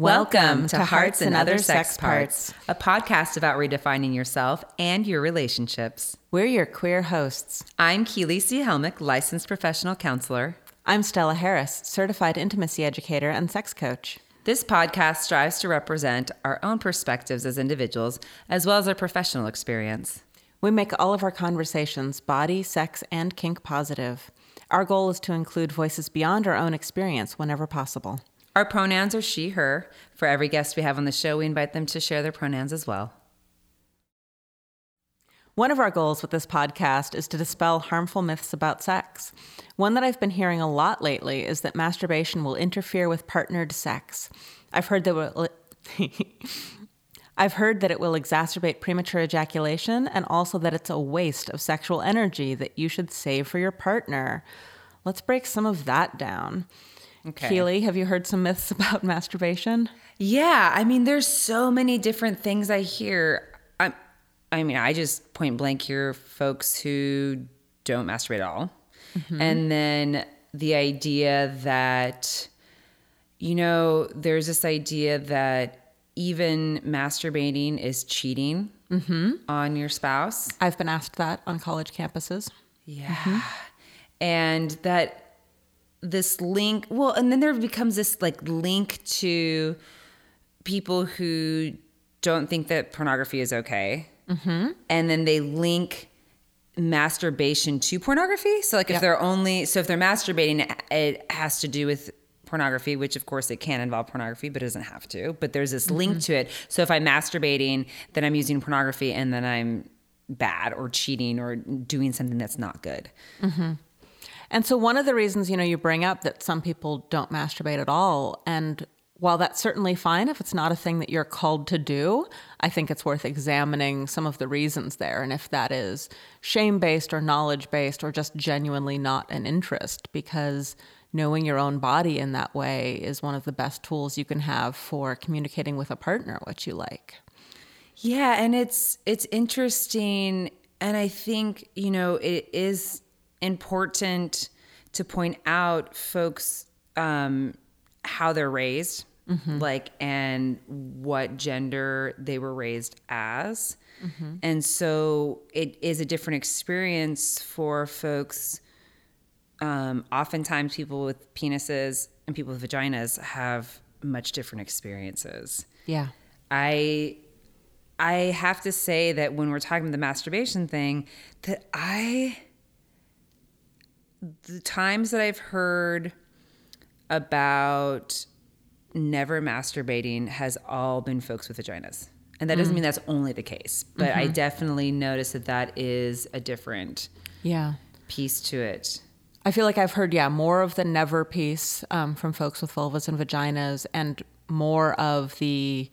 Welcome to Hearts and Other Sex Parts, a podcast about redefining yourself and your relationships. We're your queer hosts. I'm Keely C. Helmick, licensed professional counselor. I'm Stella Harris, certified intimacy educator and sex coach. This podcast strives to represent our own perspectives as individuals as well as our professional experience. We make all of our conversations body, sex, and kink positive. Our goal is to include voices beyond our own experience whenever possible. Our pronouns are she, her. For every guest we have on the show, we invite them to share their pronouns as well. One of our goals with this podcast is to dispel harmful myths about sex. One that I've been hearing a lot lately is that masturbation will interfere with partnered sex. I've heard that will I've heard that it will exacerbate premature ejaculation and also that it's a waste of sexual energy that you should save for your partner. Let's break some of that down. Okay. Keely, have you heard some myths about masturbation? Yeah, I mean, there's so many different things I hear. I, I mean, I just point blank hear folks who don't masturbate at all, mm-hmm. and then the idea that, you know, there's this idea that even masturbating is cheating mm-hmm. on your spouse. I've been asked that on college campuses. Yeah, mm-hmm. and that this link well and then there becomes this like link to people who don't think that pornography is okay mm-hmm. and then they link masturbation to pornography so like yep. if they're only so if they're masturbating it has to do with pornography which of course it can involve pornography but it doesn't have to but there's this mm-hmm. link to it so if i'm masturbating then i'm using pornography and then i'm bad or cheating or doing something that's not good mm-hmm. And so, one of the reasons, you know, you bring up that some people don't masturbate at all, and while that's certainly fine if it's not a thing that you're called to do, I think it's worth examining some of the reasons there and if that is shame based or knowledge based or just genuinely not an interest because knowing your own body in that way is one of the best tools you can have for communicating with a partner what you like. Yeah, and it's it's interesting and I think, you know, it is important to point out folks um, how they're raised, mm-hmm. like, and what gender they were raised as. Mm-hmm. And so it is a different experience for folks. Um, oftentimes, people with penises and people with vaginas have much different experiences. Yeah. I I have to say that when we're talking about the masturbation thing, that I the times that I've heard about never masturbating has all been folks with vaginas. And that doesn't mm. mean that's only the case, but mm-hmm. I definitely notice that that is a different yeah piece to it. I feel like I've heard yeah more of the never piece um, from folks with vulvas and vaginas, and more of the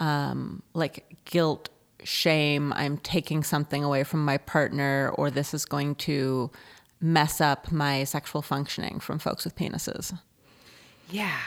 um, like guilt, shame. I'm taking something away from my partner, or this is going to mess up my sexual functioning from folks with penises. Yeah.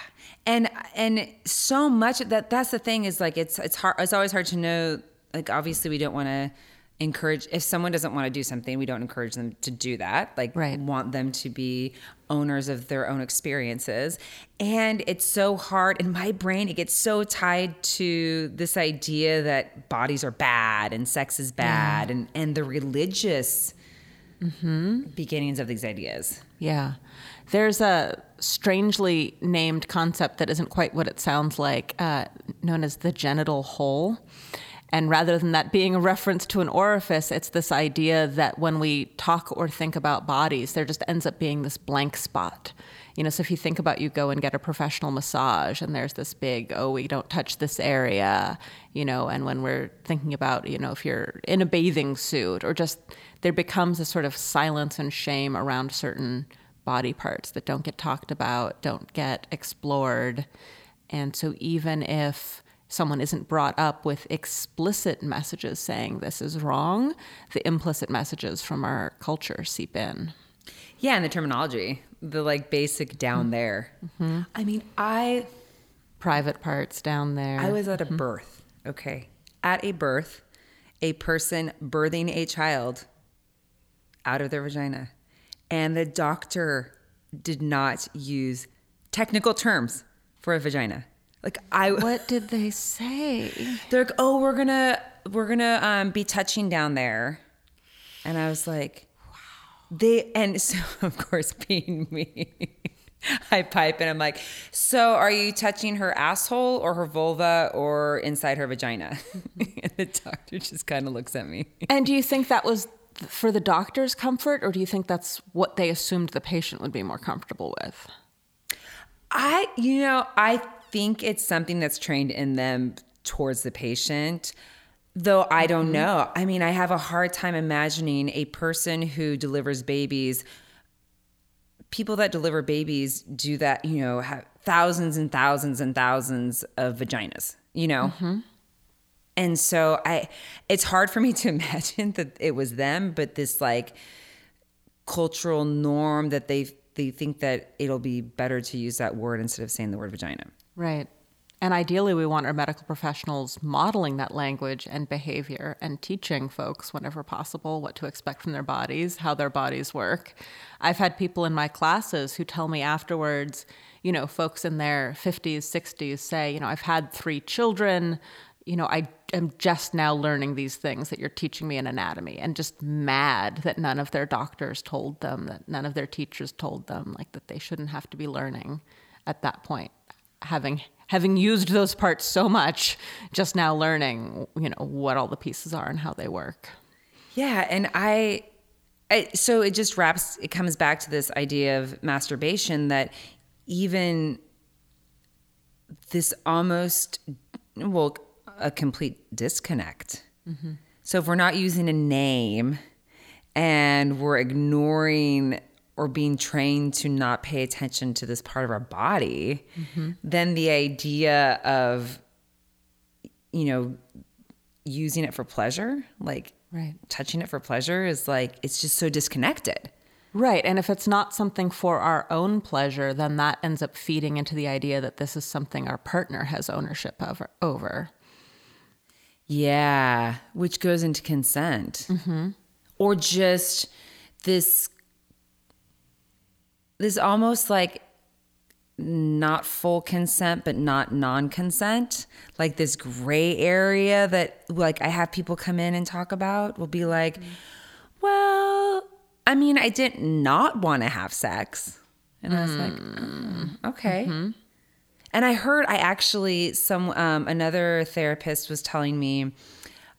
And and so much that that's the thing is like it's it's hard it's always hard to know like obviously we don't want to encourage if someone doesn't want to do something we don't encourage them to do that like right. want them to be owners of their own experiences and it's so hard in my brain it gets so tied to this idea that bodies are bad and sex is bad yeah. and and the religious mm-hmm. beginnings of these ideas. Yeah. There's a strangely named concept that isn't quite what it sounds like, uh, known as the genital hole. And rather than that being a reference to an orifice, it's this idea that when we talk or think about bodies, there just ends up being this blank spot. You know, so if you think about you go and get a professional massage and there's this big, oh, we don't touch this area, you know, and when we're thinking about, you know, if you're in a bathing suit or just there becomes a sort of silence and shame around certain body parts that don't get talked about, don't get explored. And so even if someone isn't brought up with explicit messages saying this is wrong, the implicit messages from our culture seep in. Yeah, and the terminology, the like basic down mm-hmm. there. Mm-hmm. I mean, I private parts down there. I was at a mm-hmm. birth, okay. At a birth, a person birthing a child out of their vagina. And the doctor did not use technical terms for a vagina. Like I What did they say? they're like, "Oh, we're going to we're going to um be touching down there." And I was like. They and so of course being me I pipe and I'm like, "So are you touching her asshole or her vulva or inside her vagina?" and the doctor just kind of looks at me. And do you think that was for the doctor's comfort, or do you think that's what they assumed the patient would be more comfortable with? I, you know, I think it's something that's trained in them towards the patient, though I don't mm-hmm. know. I mean, I have a hard time imagining a person who delivers babies. People that deliver babies do that, you know, have thousands and thousands and thousands of vaginas, you know? Mm-hmm. And so I, it's hard for me to imagine that it was them, but this like cultural norm that they they think that it'll be better to use that word instead of saying the word vagina. Right. And ideally, we want our medical professionals modeling that language and behavior and teaching folks, whenever possible, what to expect from their bodies, how their bodies work. I've had people in my classes who tell me afterwards, you know, folks in their 50s, 60s say, you know, I've had three children. You know, I am just now learning these things that you're teaching me in anatomy and just mad that none of their doctors told them, that none of their teachers told them, like that they shouldn't have to be learning at that point having having used those parts so much just now learning you know what all the pieces are and how they work Yeah, and I, I so it just wraps. It comes back to this idea of masturbation that even this almost well a complete disconnect. Mm-hmm. So if we're not using a name and we're ignoring or being trained to not pay attention to this part of our body, mm-hmm. then the idea of you know using it for pleasure, like Right. touching it for pleasure is like it's just so disconnected. right and if it's not something for our own pleasure then that ends up feeding into the idea that this is something our partner has ownership of, over Yeah, which goes into consent, mm-hmm. or just this this almost like not full consent but not non-consent. Like this gray area that like i have people come in and talk about will be like well i mean i didn't not want to have sex. And i was like "Mm, okay. And I heard I actually some um, another therapist was telling me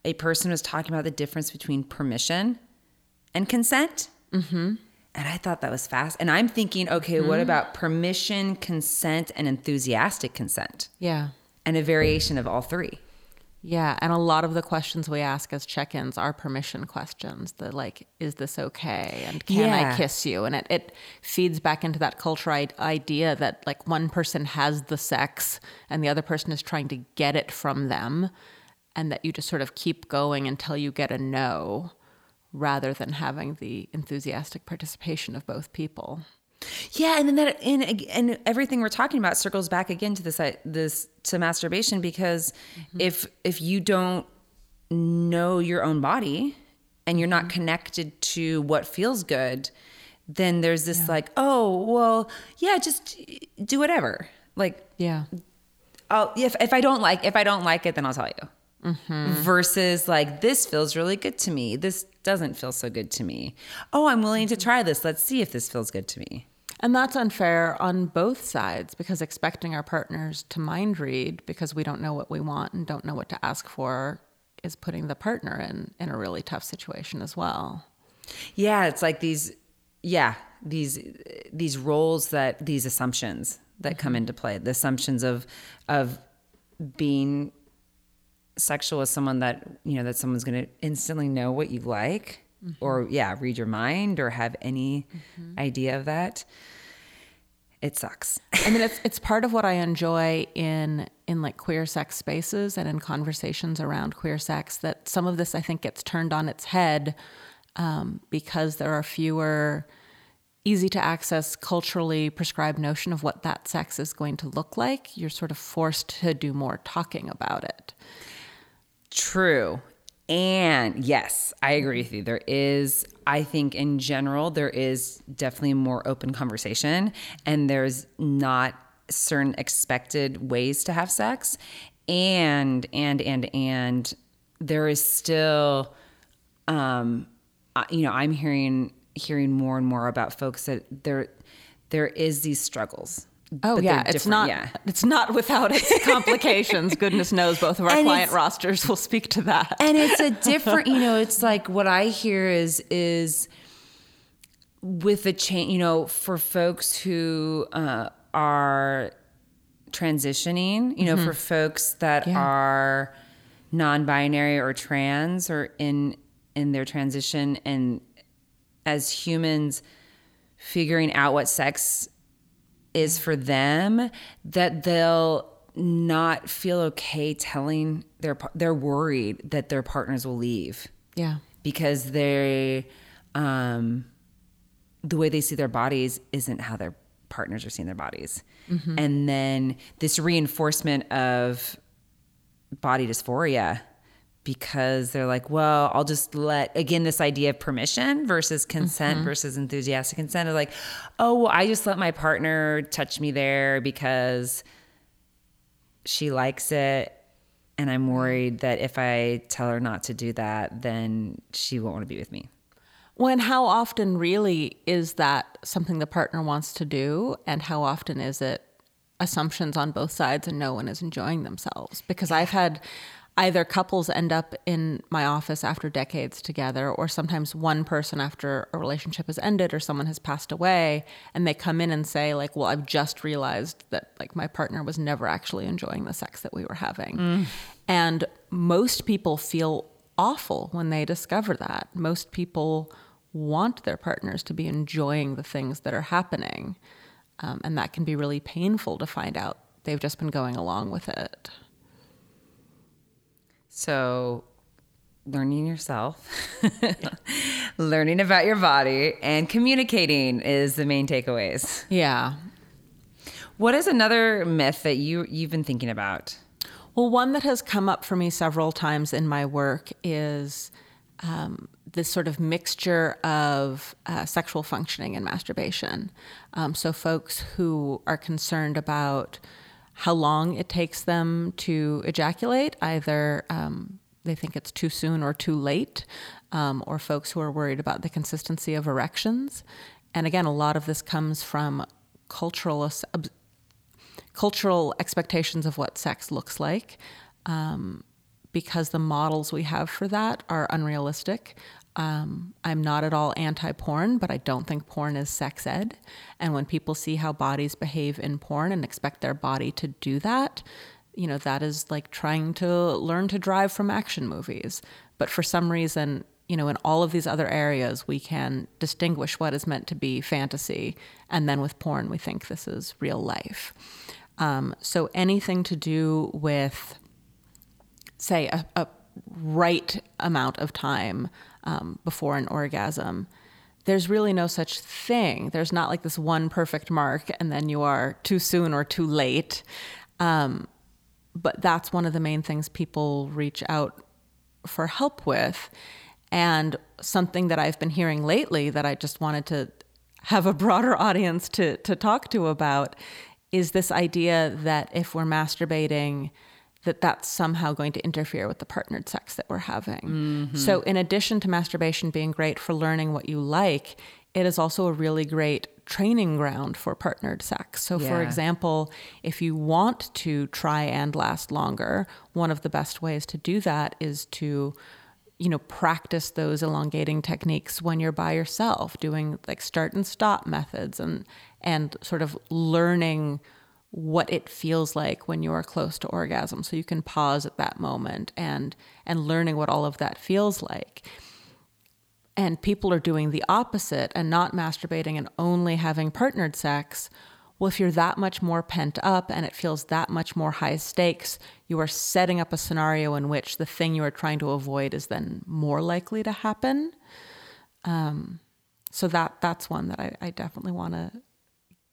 a person was talking about the difference between permission and consent. Mm-hmm. And I thought that was fast. And I'm thinking, okay, what about permission, consent, and enthusiastic consent, yeah and a variation of all three? yeah and a lot of the questions we ask as check-ins are permission questions the like is this okay and can Yeah. i kiss you and it, it feeds back into that cultural idea that like one person has the sex and the other person is trying to get it from them and that you just sort of keep going until you get a no rather than having the enthusiastic participation of both people. Yeah, and then that and and everything we're talking about circles back again to this uh, this to masturbation because if if you don't know your own body and you're not connected to what feels good, then there's this like, oh, well, yeah, just do whatever. Like yeah. I'll, if if I don't like if I don't like it, then I'll tell you. Mm-hmm. Versus like this feels really good to me. This doesn't feel so good to me. Oh, I'm willing to try this. Let's see if this feels good to me. And that's unfair on both sides because expecting our partners to mind read because we don't know what we want and don't know what to ask for is putting the partner in in a really tough situation as well. Yeah, it's like these yeah, these these roles that these assumptions that come mm-hmm. into play. The assumptions of of being sexual with someone that, you know, that someone's going to instantly know what you like or yeah, read your mind or have any idea of that. It sucks. I mean, it's it's part of what I enjoy in in like queer sex spaces and in conversations around queer sex. That some of this I think gets turned on its head um, because there are fewer easy to access culturally prescribed notion of what that sex is going to look like. You're sort of forced to do more talking about it. True. And yes, I agree with you. There is, I think in general, there is definitely more open conversation and there's not certain expected ways to have sex and and and and there is still um you know i'm hearing hearing more and more about folks that there there is these struggles Oh yeah, it's not. yeah. It's not without its complications. Goodness knows, both of our And client rosters will speak to that. and it's a different you know it's like what i hear is is with the change you know for folks who uh, are transitioning you know for folks that Yeah. are non-binary or trans or in in their transition and as humans figuring out what sex is for them that they'll not feel okay telling their they're worried that their partners will leave. Yeah, because they um the way they see their bodies isn't how their partners are seeing their bodies. And then this reinforcement of body dysphoria because they're like well i'll just let again this idea of permission versus consent mm-hmm. versus enthusiastic consent of like oh well i just let my partner touch me there because she likes it and i'm mm-hmm. worried that if i tell her not to do that then she won't want to be with me. When how often really is that something the partner wants to do, and how often is it assumptions on both sides and no one is enjoying themselves? Because I've had either couples end up in my office after decades together, or sometimes one person after a relationship has ended or someone has passed away, and they come in and say like, "Well, I've just realized that like my partner was never actually enjoying the sex that we were having," and most people feel awful when they discover that. Most people want their partners to be enjoying the things that are happening. Um, and that can be really painful to find out they've just been going along with it. So, learning yourself, learning about your body, and communicating is the main takeaways. Yeah. What is another myth that you you've been thinking about? Well, one that has come up for me several times in my work is um, this sort of mixture of uh, sexual functioning and masturbation. Um, so, folks who are concerned about how long it takes them to ejaculate, either um, they think it's too soon or too late, um, or folks who are worried about the consistency of erections. And again, a lot of this comes from cultural ob- cultural expectations of what sex looks like um, because the models we have for that are unrealistic. Um, I'm not at all anti porn, but I don't think porn is sex ed. And when people see how bodies behave in porn and expect their body to do that, you know, that is like trying to learn to drive from action movies. But for some reason, you know, in all of these other areas, we can distinguish what is meant to be fantasy. And then with porn, we think this is real life. Um, so anything to do with, say, a, a right amount of time um, before an orgasm, there's really no such thing. There's not like this one perfect mark and then you are too soon or too late. Um, but that's one of the main things people reach out for help with. And something that I've been hearing lately that I just wanted to have a broader audience to, to talk to about is this idea that if we're masturbating, that that's somehow going to interfere with the partnered sex that we're having. Mm-hmm. So, in addition to masturbation being great for learning what you like, it is also a really great training ground for partnered sex. So, for example, if you want to try and last longer, one of the best ways to do that is to you know practice those elongating techniques when you're by yourself doing like start and stop methods and and sort of learning what it feels like when you are close to orgasm so you can pause at that moment and and learning what all of that feels like and people are doing the opposite and not masturbating and only having partnered sex, well, if you're that much more pent up and it feels that much more high stakes, you are setting up a scenario in which the thing you are trying to avoid is then more likely to happen. Um, so that that's one that I, I definitely want to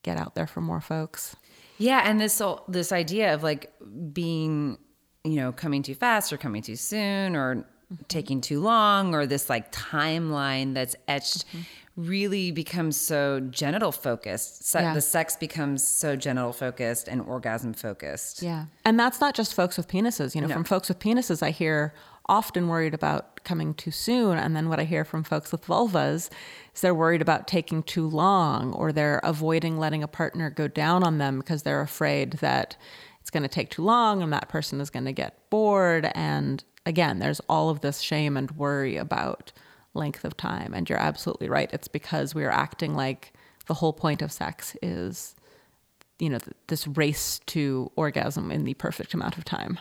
get out there for more folks. Yeah, and this this idea of like being, you know, coming too fast or coming too soon or mm-hmm. taking too long or this like timeline that's etched mm-hmm. really becomes so genital focused. Se- Yeah. The sex becomes so genital focused and orgasm focused. Yeah. And that's not just folks with penises. You know, No. from folks with penises, I hear often worried about coming too soon. And then what I hear from folks with vulvas is they're worried about taking too long or they're avoiding letting a partner go down on them because they're afraid that it's going to take too long and that person is going to get bored. And again, there's all of this shame and worry about length of time. And you're absolutely right. It's because we're acting like the whole point of sex is you know th- this race to orgasm in the perfect amount of time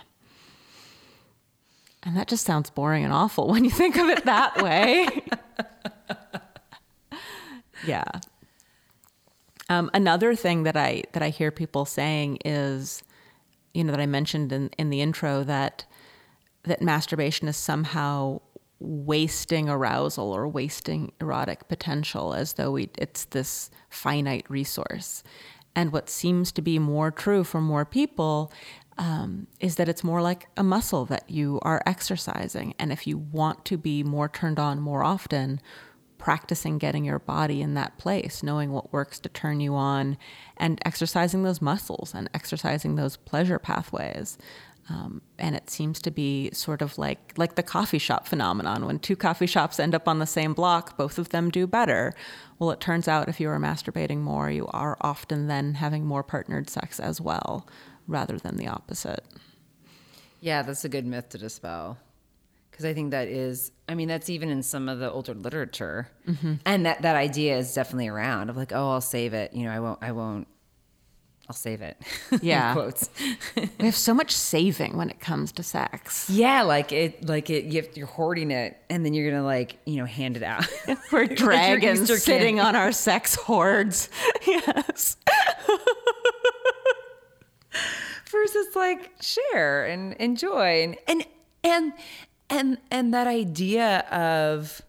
and that just sounds boring and awful when you think of it that way yeah um, another thing that i that i hear people saying is you know that i mentioned in, in the intro that that masturbation is somehow wasting arousal or wasting erotic potential as though we, it's this finite resource. And what seems to be more true for more people um, is that it's more like a muscle that you are exercising. And if you want to be more turned on more often, practicing getting your body in that place, knowing what works to turn you on, and exercising those muscles and exercising those pleasure pathways. Um, and it seems to be sort of like like the coffee shop phenomenon. When two coffee shops end up on the same block, both of them do better. Well, it turns out if you are masturbating more, you are often then having more partnered sex as well, rather than the opposite. Yeah, that's a good myth to dispel. Because I think that is, I mean, that's even in some of the older literature. Mm-hmm. And that, that idea is definitely around of like, oh, I'll save it. You know, I won't, I won't, I'll save it. Yeah. quotes. We have so much saving when it comes to sex. yeah. Like it, like it, you have, you're hoarding it and then you're going to like, you know, hand it out. We're dragons sitting on our sex hoards. yes. Versus like share and enjoy and and and and and that idea of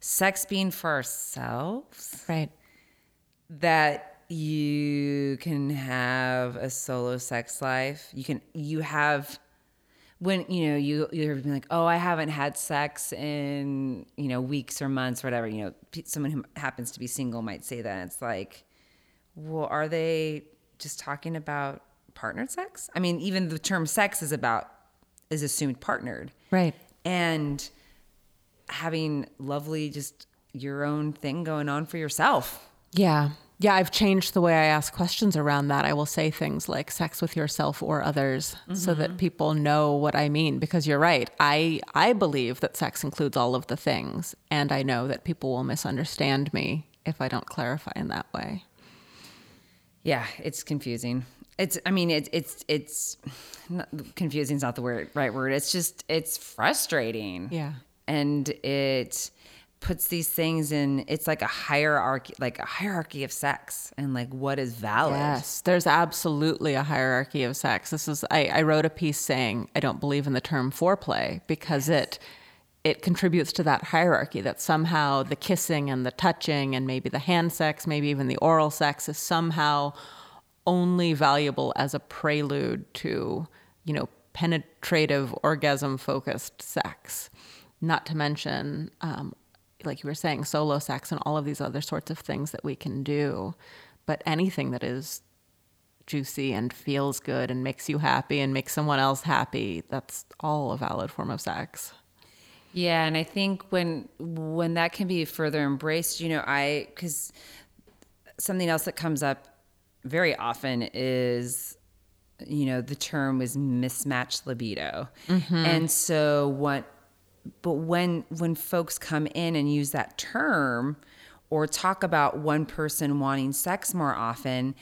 sex being for ourselves. Right. that you can have a solo sex life. You can you have when you know you you're being like oh i haven't had sex in you know weeks or months or whatever you know someone who happens to be single might say that. It's like well are they just talking about partnered sex i mean even the term sex is about is assumed partnered Right. and having lovely just your own thing going on for yourself Yeah. Yeah, I've changed the way I ask questions around that. I will say things like sex with yourself or others so that mm-hmm. people know what I mean because you're right. I I believe that sex includes all of the things and I know that people will misunderstand me if I don't clarify in that way. Yeah, it's confusing. It's I mean it's it's it's confusing is not the word right word. It's just it's frustrating. Yeah. And it puts these things in it's like a hierarchy like a hierarchy of sex and like what is valid. Yes, there's absolutely a hierarchy of sex. This is I, I wrote a piece saying I don't believe in the term foreplay because it it contributes to that hierarchy that somehow the kissing and the touching and maybe the hand sex, maybe even the oral sex is somehow only valuable as a prelude to, you know, penetrative orgasm focused sex. Not to mention um, like you were saying, solo sex and all of these other sorts of things that we can do. But anything that is juicy and feels good and makes you happy and makes someone else happy, that's all a valid form of sex. Yeah, and I think when when that can be further embraced, you know, I cuz something else that comes up very often is you know, the term was mismatched libido. Mm-hmm. And so what but when when folks come in and use that term or talk about one person wanting sex more often,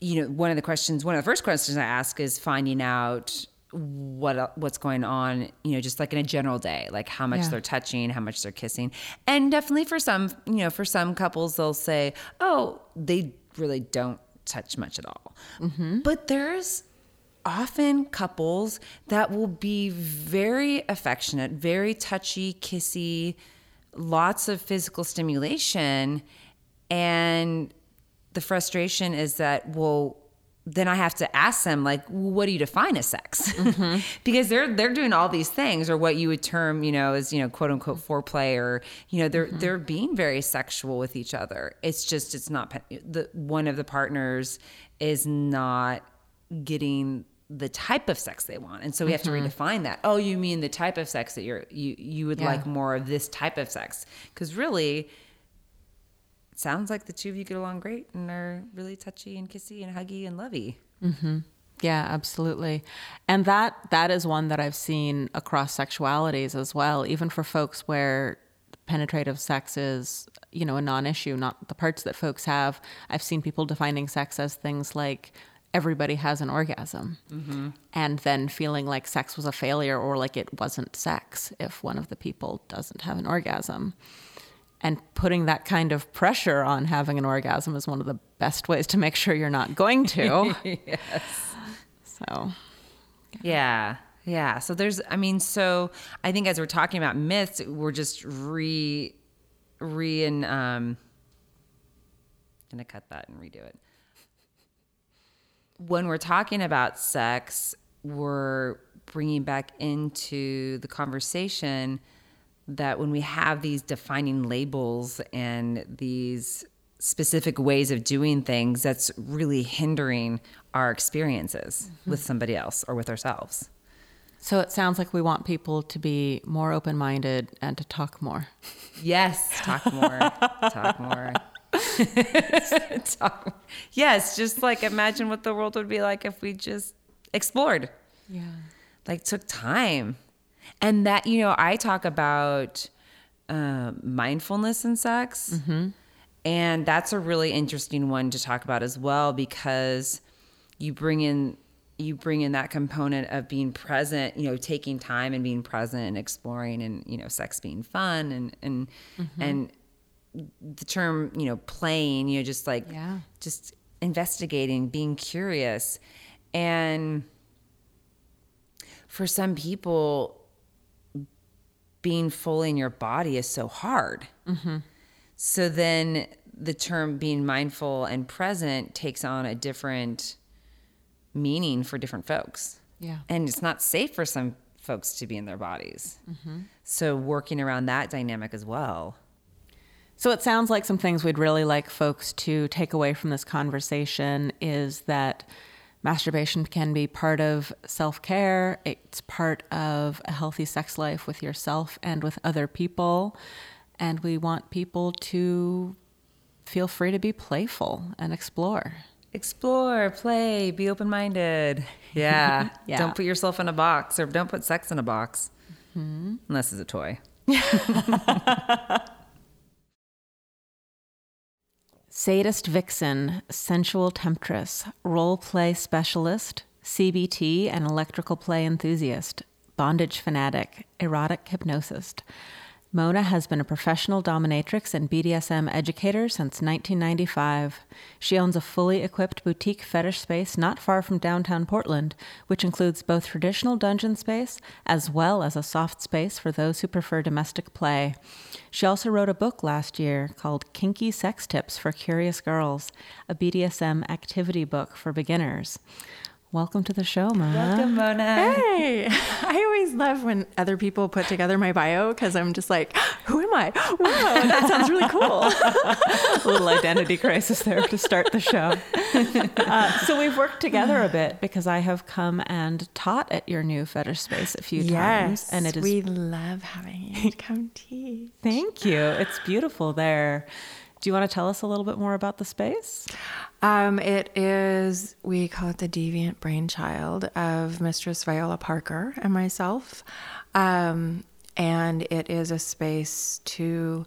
you know, one of the questions, one of the first questions I ask is finding out what what's going on, you know, just like in a general day, like how much Yeah. they're touching, how much they're kissing, and definitely for some, you know, for some couples, they'll say, "Oh, they really don't touch much at all," mm-hmm. but there's often couples that will be very affectionate, very touchy, kissy, lots of physical stimulation. And the frustration is that, well, then I have to ask them like, what do you define as sex? Mm-hmm. because they're they're doing all these things, or what you would term, you know, as you know, quote unquote foreplay, or you know, they're mm-hmm. they're being very sexual with each other. It's just it's not the one of the partners is not getting the type of sex they want and so we have to mm-hmm. redefine that oh you mean the type of sex that you're you you would Yeah. like more of this type of sex because really sounds like the two of you get along great and are really touchy and kissy and huggy and lovey mm-hmm. Yeah, absolutely. And that that is one that I've seen across sexualities as well, even for folks where penetrative sex is, you know, a non-issue, not the parts that folks have. I've seen people defining sex as things like everybody has an orgasm. Mm-hmm. And then feeling like sex was a failure or like it wasn't sex if one of the people doesn't have an orgasm. And putting that kind of pressure on having an orgasm is one of the best ways to make sure you're not going to. yes So, Yeah. Yeah. So there's, I mean, so I think as we're talking about myths, we're just re, re and, um, gonna cut that and redo it. When we're talking about sex, we're bringing back into the conversation that when we have these defining labels and these specific ways of doing things, that's really hindering our experiences mm-hmm. with somebody else or with ourselves. So it sounds like we want people to be more open minded and to talk more. Yes, talk more. talk more. talk. Yes, just like imagine what the world would be like if we just explored. Yeah. like took time and that you know i talk about uh, mindfulness and sex. And that's a really interesting one to talk about as well because you bring in you bring in that component of being present you know taking time and being present and exploring and you know sex being fun and and and the term you know playing you know just like Yeah. just investigating being curious. And for some people, being fully in your body is so hard. Mm-hmm. So then the term being mindful and present takes on a different meaning for different folks. Yeah. And it's not safe for some folks to be in their bodies. Mm-hmm. So working around that dynamic as well. So it sounds like some things we'd really like folks to take away from this conversation is that masturbation can be part of self care, it's part of a healthy sex life with yourself and with other people. And we want people to feel free to be playful and explore. Explore, play, be open minded. Yeah. Yeah. Don't put yourself in a box or don't put sex in a box mm-hmm. unless it's a toy. Sadist vixen, sensual temptress, role play specialist, CBT and electrical play enthusiast, bondage fanatic, erotic hypnosist. Mona has been a professional dominatrix and BDSM educator since 1995. She owns a fully equipped boutique fetish space not far from downtown Portland, which includes both traditional dungeon space as well as a soft space for those who prefer domestic play. She also wrote a book last year called Kinky Sex Tips for Curious Girls, a BDSM activity book for beginners. Welcome to the show, Mona. Welcome, Mona. Hey, I always love when other people put together my bio because I'm just like, who am I? Wow, that sounds really cool. a little identity crisis there to start the show. Uh, so we've worked together a bit because I have come and taught at your new fetish space a few times, and it is we love having you come teach. thank you. It's beautiful there. Do you want to tell us a little bit more about the space? Um, it is, we call it the deviant brainchild of Mistress Viola Parker and myself. Um, and it is a space to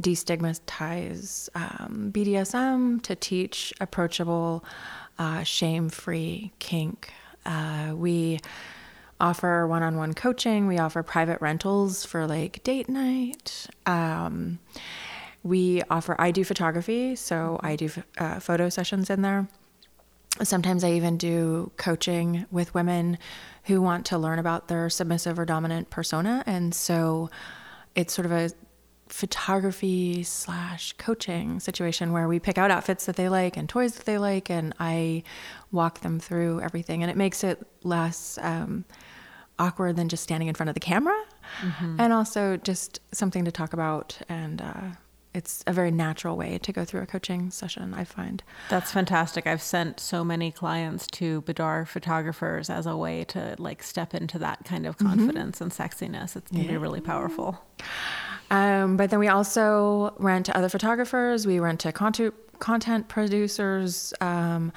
destigmatize um, BDSM, to teach approachable, uh, shame free kink. Uh, we offer one on one coaching, we offer private rentals for like date night. Um, we offer, I do photography, so I do uh, photo sessions in there. Sometimes I even do coaching with women who want to learn about their submissive or dominant persona. And so it's sort of a photography slash coaching situation where we pick out outfits that they like and toys that they like, and I walk them through everything, and it makes it less um, awkward than just standing in front of the camera, and also just something to talk about and. Uh, it's a very natural way to go through a coaching session, I find. That's fantastic. I've sent so many clients to boudoir photographers as a way to like step into that kind of confidence and sexiness. It can be really powerful. Um, but then we also rent to other photographers. We rent to content content producers. Um,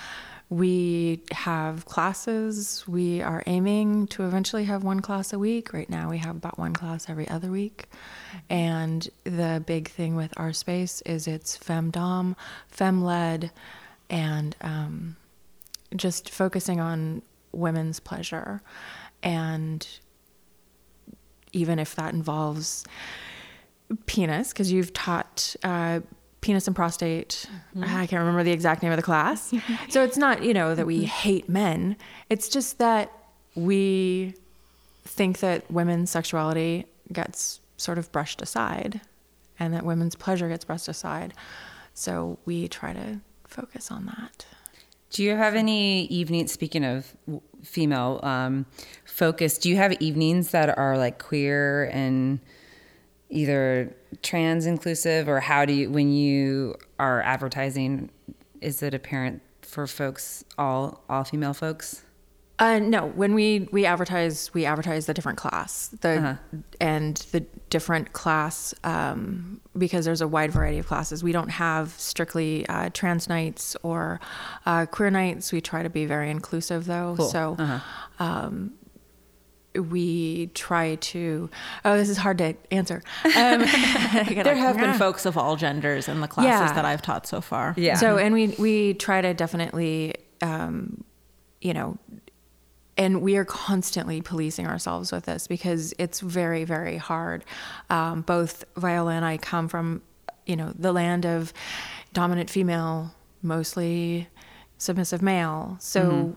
we have classes. We are aiming to eventually have one class a week. Right now, we have about one class every other week. And the big thing with our space is it's femdom, fem-led, and um, just focusing on women's pleasure. And even if that involves penis because you've taught uh, penis and prostate. I can't remember the exact name of the class. so it's not, you know, that we hate men. It's just that we think that women's sexuality gets sort of brushed aside and that women's pleasure gets brushed aside. So we try to focus on that. Do you have any evenings? Speaking of female um, focus, do you have evenings that are like queer and either trans inclusive, or how do you when you are advertising? Is it apparent for folks all all female folks? Uh, no, when we we advertise, we advertise the different class, the Uh-huh. and the different class um, because there's a wide variety of classes. We don't have strictly uh, trans nights or uh, queer nights. We try to be very inclusive, though. Cool. So Uh-huh. um, we try to. Oh, this is hard to answer. Um, There have been folks of all genders in the classes Yeah. that I've taught so far. Yeah. So, and we we try to definitely, um, you know, and we are constantly policing ourselves with this because it's very very hard. Um, both Viola and I come from, you know, the land of dominant female, mostly submissive male. So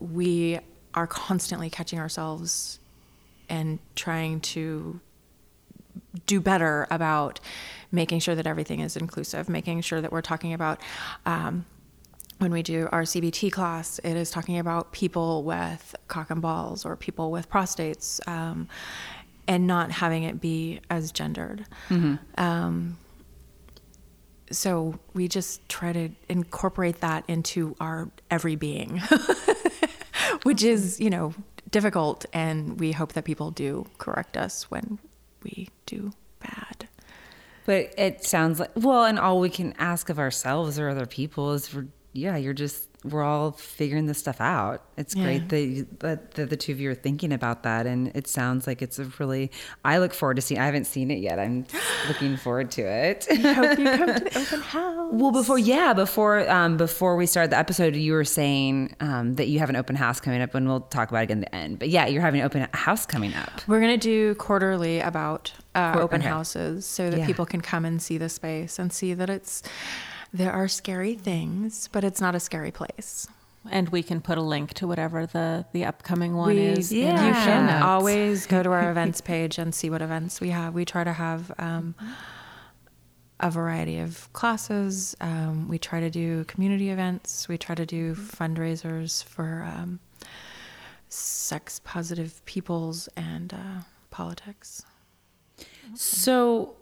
we are constantly catching ourselves and trying to do better about making sure that everything is inclusive, making sure that we're talking about um, when we do our CBT class, it is talking about people with cock and balls or people with prostates, um, and not having it be as gendered. Um, so we just try to incorporate that into our every being, which is, you know, difficult. And we hope that people do correct us when we do bad. But it sounds like well, and all we can ask of ourselves or other people is for yeah, you're just we're all figuring this stuff out. It's Yeah. great that, you, that that the two of you are thinking about that, and it sounds like it's a really. I look forward to seeing. I haven't seen it yet. I'm looking forward to it. Hope you come to the open house. Well, before yeah, before um, before we started the episode, you were saying um, that you have an open house coming up, and we'll talk about it again at the end. But yeah, you're having an open house coming up. We're going to do quarterly about uh, open okay. houses so that Yeah. people can come and see the space and see that it's there are scary things, but it's not a scary place. And we can put a link to whatever the, the upcoming one We, is. in you the Yeah. show can always go to our events page and see what events we have. We try to have um, a variety of classes. Um, we try to do community events. We try to do fundraisers for um, sex positive peoples and uh, politics. So,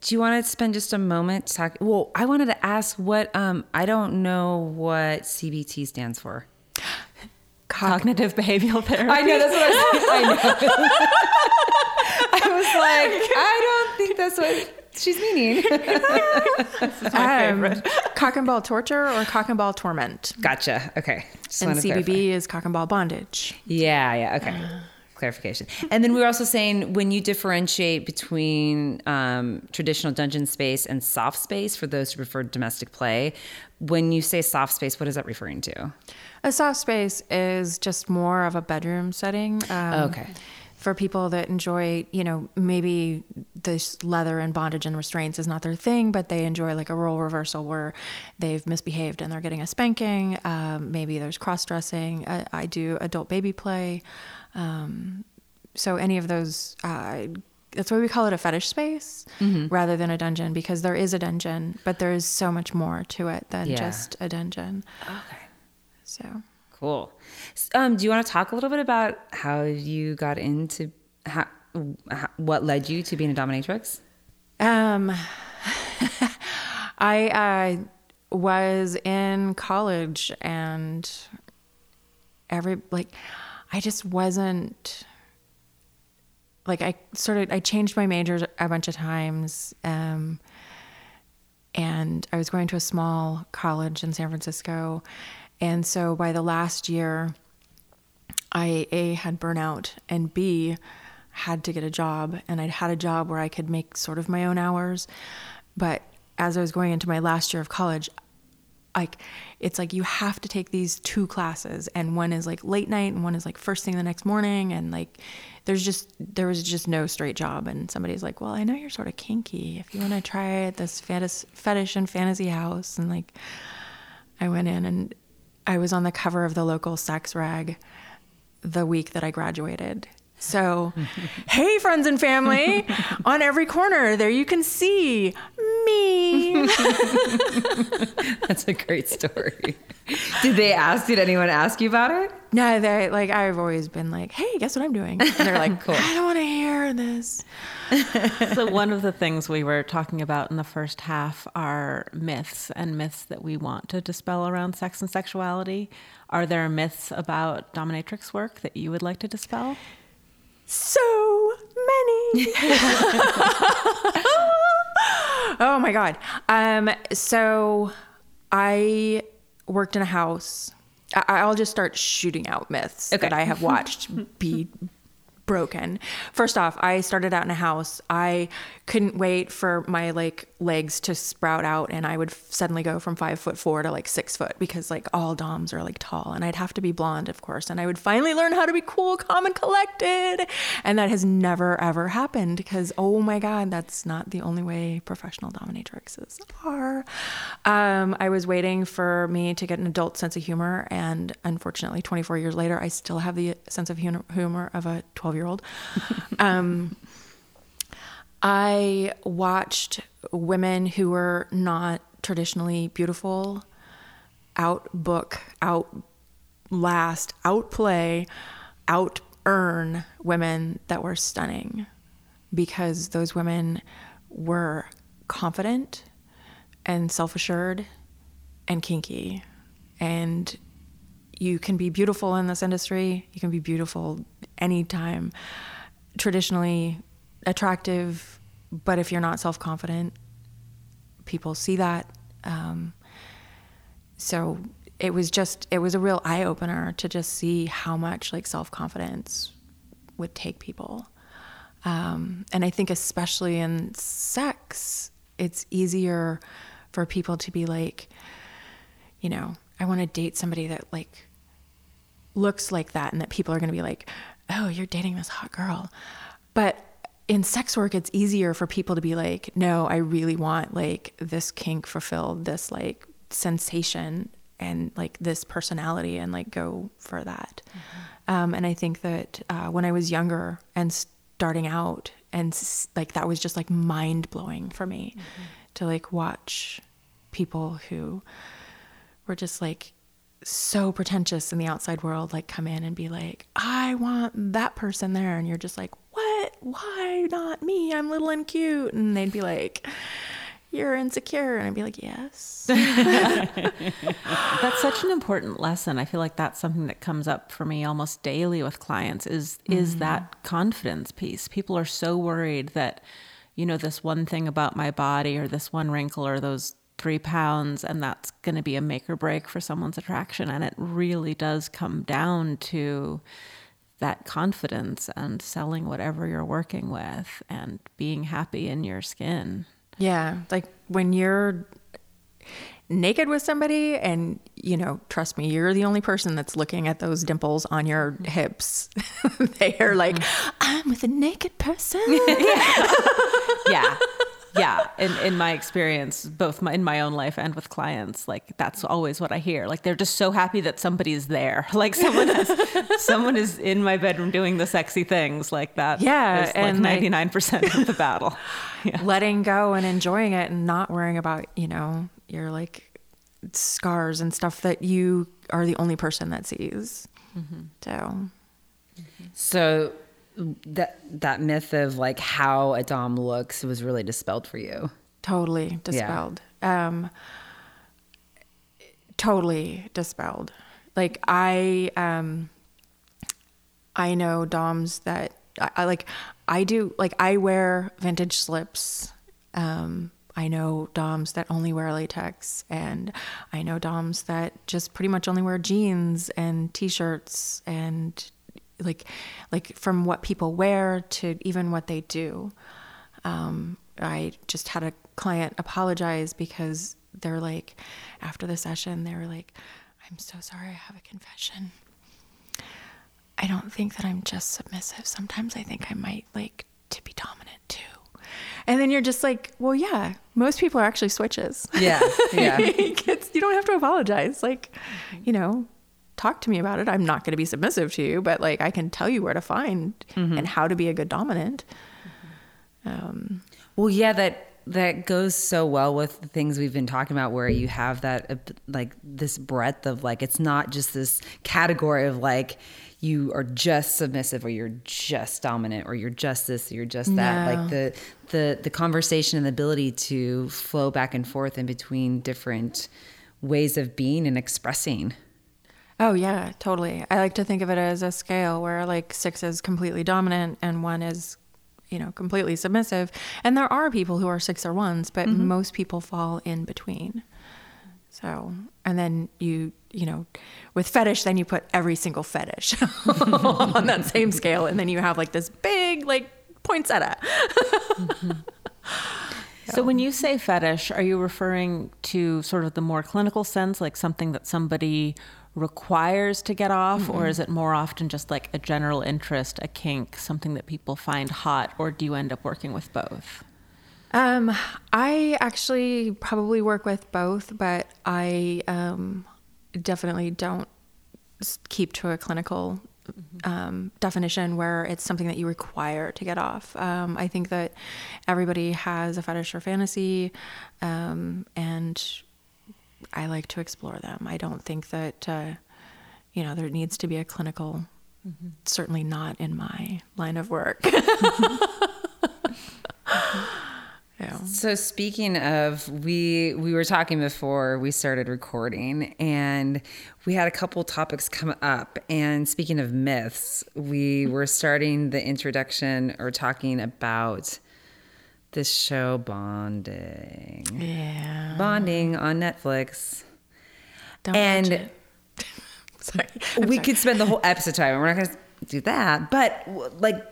do you want to spend just a moment talking? Well, I wanted to ask what um, I don't know what CBT stands for. Cognitive behavioral therapy. I know that's what I, I know. I was like, I don't think that's what she's meaning. My Um, cock and ball torture or cock and ball torment. gotcha. Okay. Just And CBB clarify. is cock and ball bondage. Yeah, yeah, okay. Clarification. And then we were also saying when you differentiate between um, traditional dungeon space and soft space for those who prefer domestic play, when you say soft space, what is that referring to? A soft space is just more of a bedroom setting. Um, Okay. For people that enjoy, you know, maybe this leather and bondage and restraints is not their thing, but they enjoy like a role reversal where they've misbehaved and they're getting a spanking. Um, maybe there's cross dressing. I, I do adult baby play. Um, so any of those uh, that's why we call it a fetish space Mm-hmm. rather than a dungeon because there is a dungeon, but there is so much more to it than Yeah. just a dungeon. Okay. So, Cool. Um, do you want to talk a little bit about how you got into how, how, what led you to being a dominatrix? um, I uh, was in college and every like I just wasn't like I sort of I changed my majors a bunch of times um and I was going to a small college in San Francisco. And so by the last year I A had burnout and B had to get a job. And I'd had a job where I could make sort of my own hours. But as I was going into my last year of college like it's like you have to take these two classes and one is like late night and one is like first thing the next morning and like there's just there was just no straight job and somebody's like well i know you're sort of kinky. If you want to try this fetish, and fantasy house and like i went in and i was on the cover of the local sex rag the week that i graduated so hey friends and family on every corner there you can see me That's a great story. Did they ask? Did anyone ask you about it? No, they like I've always been like, "Hey, guess what I'm doing?" And they're like, Cool. "I don't want to hear this." so one of the things we were talking about in the first half are myths and myths that we want to dispel around sex and sexuality. Are there myths about dominatrix work that you would like to dispel? So many. oh my god. Um. So I worked in a house. I- I'll just start shooting out myths Okay. that I have watched be broken. First off, I started out in a house. I couldn't wait for my like legs to sprout out, and I would f- suddenly go from five foot four to like six foot because like all doms are like tall, and I'd have to be blonde, of course, and I would finally learn how to be cool, calm, and collected. And that has never ever happened because oh my god, that's not the only way professional dominatrixes are. Um, I was waiting for me to get an adult sense of humor, and unfortunately, 24 years later, I still have the sense of humor, humor of a 12 year old. um, I watched women who were not traditionally beautiful outbook, outlast, outplay, out earn women that were stunning because those women were confident and self assured and kinky. And you can be beautiful in this industry, you can be beautiful anytime, traditionally attractive, but if you're not self confident, people see that. Um, so it was just, it was a real eye opener to just see how much like self confidence would take people. Um, and I think, especially in sex, it's easier for people to be like, you know, I want to date somebody that like looks like that and that people are going to be like, oh, you're dating this hot girl. But in sex work, it's easier for people to be like, no, I really want like this kink fulfilled, this like sensation and like this personality and like go for that. Um, and I think that uh, when I was younger and starting out, and like that was just like mind blowing for me to like watch people who were just like so pretentious in the outside world like come in and be like i want that person there and you're just like what? Why not me? I'm little and cute. And they'd be like you're insecure. And i'd be like yes. That's such an important lesson. I feel like that's something that comes up for me almost daily with clients is is mm-hmm. that confidence piece. People are so worried that you know this one thing about my body or this one wrinkle or those 3 pounds and that's going to be a make or break for someone's attraction. And it really does come down to that confidence and selling whatever you're working with and being happy in your skin. yeah like when you're naked with somebody and you know trust me you're the only person that's looking at those dimples on your mm-hmm. hips. They are like mm-hmm. i'm with a naked person. Yeah. yeah, in, in my experience, both my, in my own life and with clients, like that's always what I hear. Like they're just so happy that somebody's there. Like someone is, someone is in my bedroom doing the sexy things like that. Yeah, is and, like like- ninety nine percent of the battle. Yeah. letting go and enjoying it and not worrying about you know your like scars and stuff that you are the only person that sees mm-hmm. so So that that myth of like how a dom looks was really dispelled for you. totally dispelled. Um totally dispelled. Like i um i know doms that I, I like i do like i wear vintage slips. Um I know DOMs that only wear latex, and I know DOMs that just pretty much only wear jeans and t-shirts, and like, like from what people wear to even what they do. Um, I just had a client apologize because they're like, after the session, they were like, "I'm so sorry. I have a confession. I don't think that I'm just submissive. Sometimes I think I might like to be dominant too." And then you're just like, well, yeah, most people are actually switches. Yeah, yeah. It's- you don't have to apologize. Like, you know, talk to me about it. I'm not going to be submissive to you, but like, I can tell you where to find and how to be a good dominant. Um, Well, yeah, that that goes so well with the things we've been talking about, where you have that uh, like this breadth of like it's not just this category of like you are just submissive or you're just dominant or you're just this or you're just that. No. Like the the the conversation and the ability to flow back and forth in between different ways of being and expressing. Oh yeah, totally. I like to think of it as a scale where like six is completely dominant and one is, you know, completely submissive. And there are people who are six or ones, but mm-hmm. most people fall in between. So, and then you, you know, with fetish, then you put every single fetish on that same scale, and then you have like this big like poinsettia. Mm-hmm. So when you say fetish, are you referring to sort of the more clinical sense, like something that somebody requires to get off, or is it more often just like a general interest, a kink, something that people find hot, or do you end up working with both? Um, I actually probably work with both, but I um, definitely don't keep to a clinical um, definition where it's something that you require to get off. Um, I think that everybody has a fetish or fantasy, um, and I like to explore them. I don't think that uh, you know there needs to be a clinical. Certainly not in my line of work. yeah. So speaking of, we we were talking before we started recording, and we had a couple topics come up. And speaking of myths, we were starting the introduction or talking about this show Bonding, Yeah. Bonding on Netflix, Don't and. watch it. Sorry. we could spend the whole episode time. We're not going to do that, but like,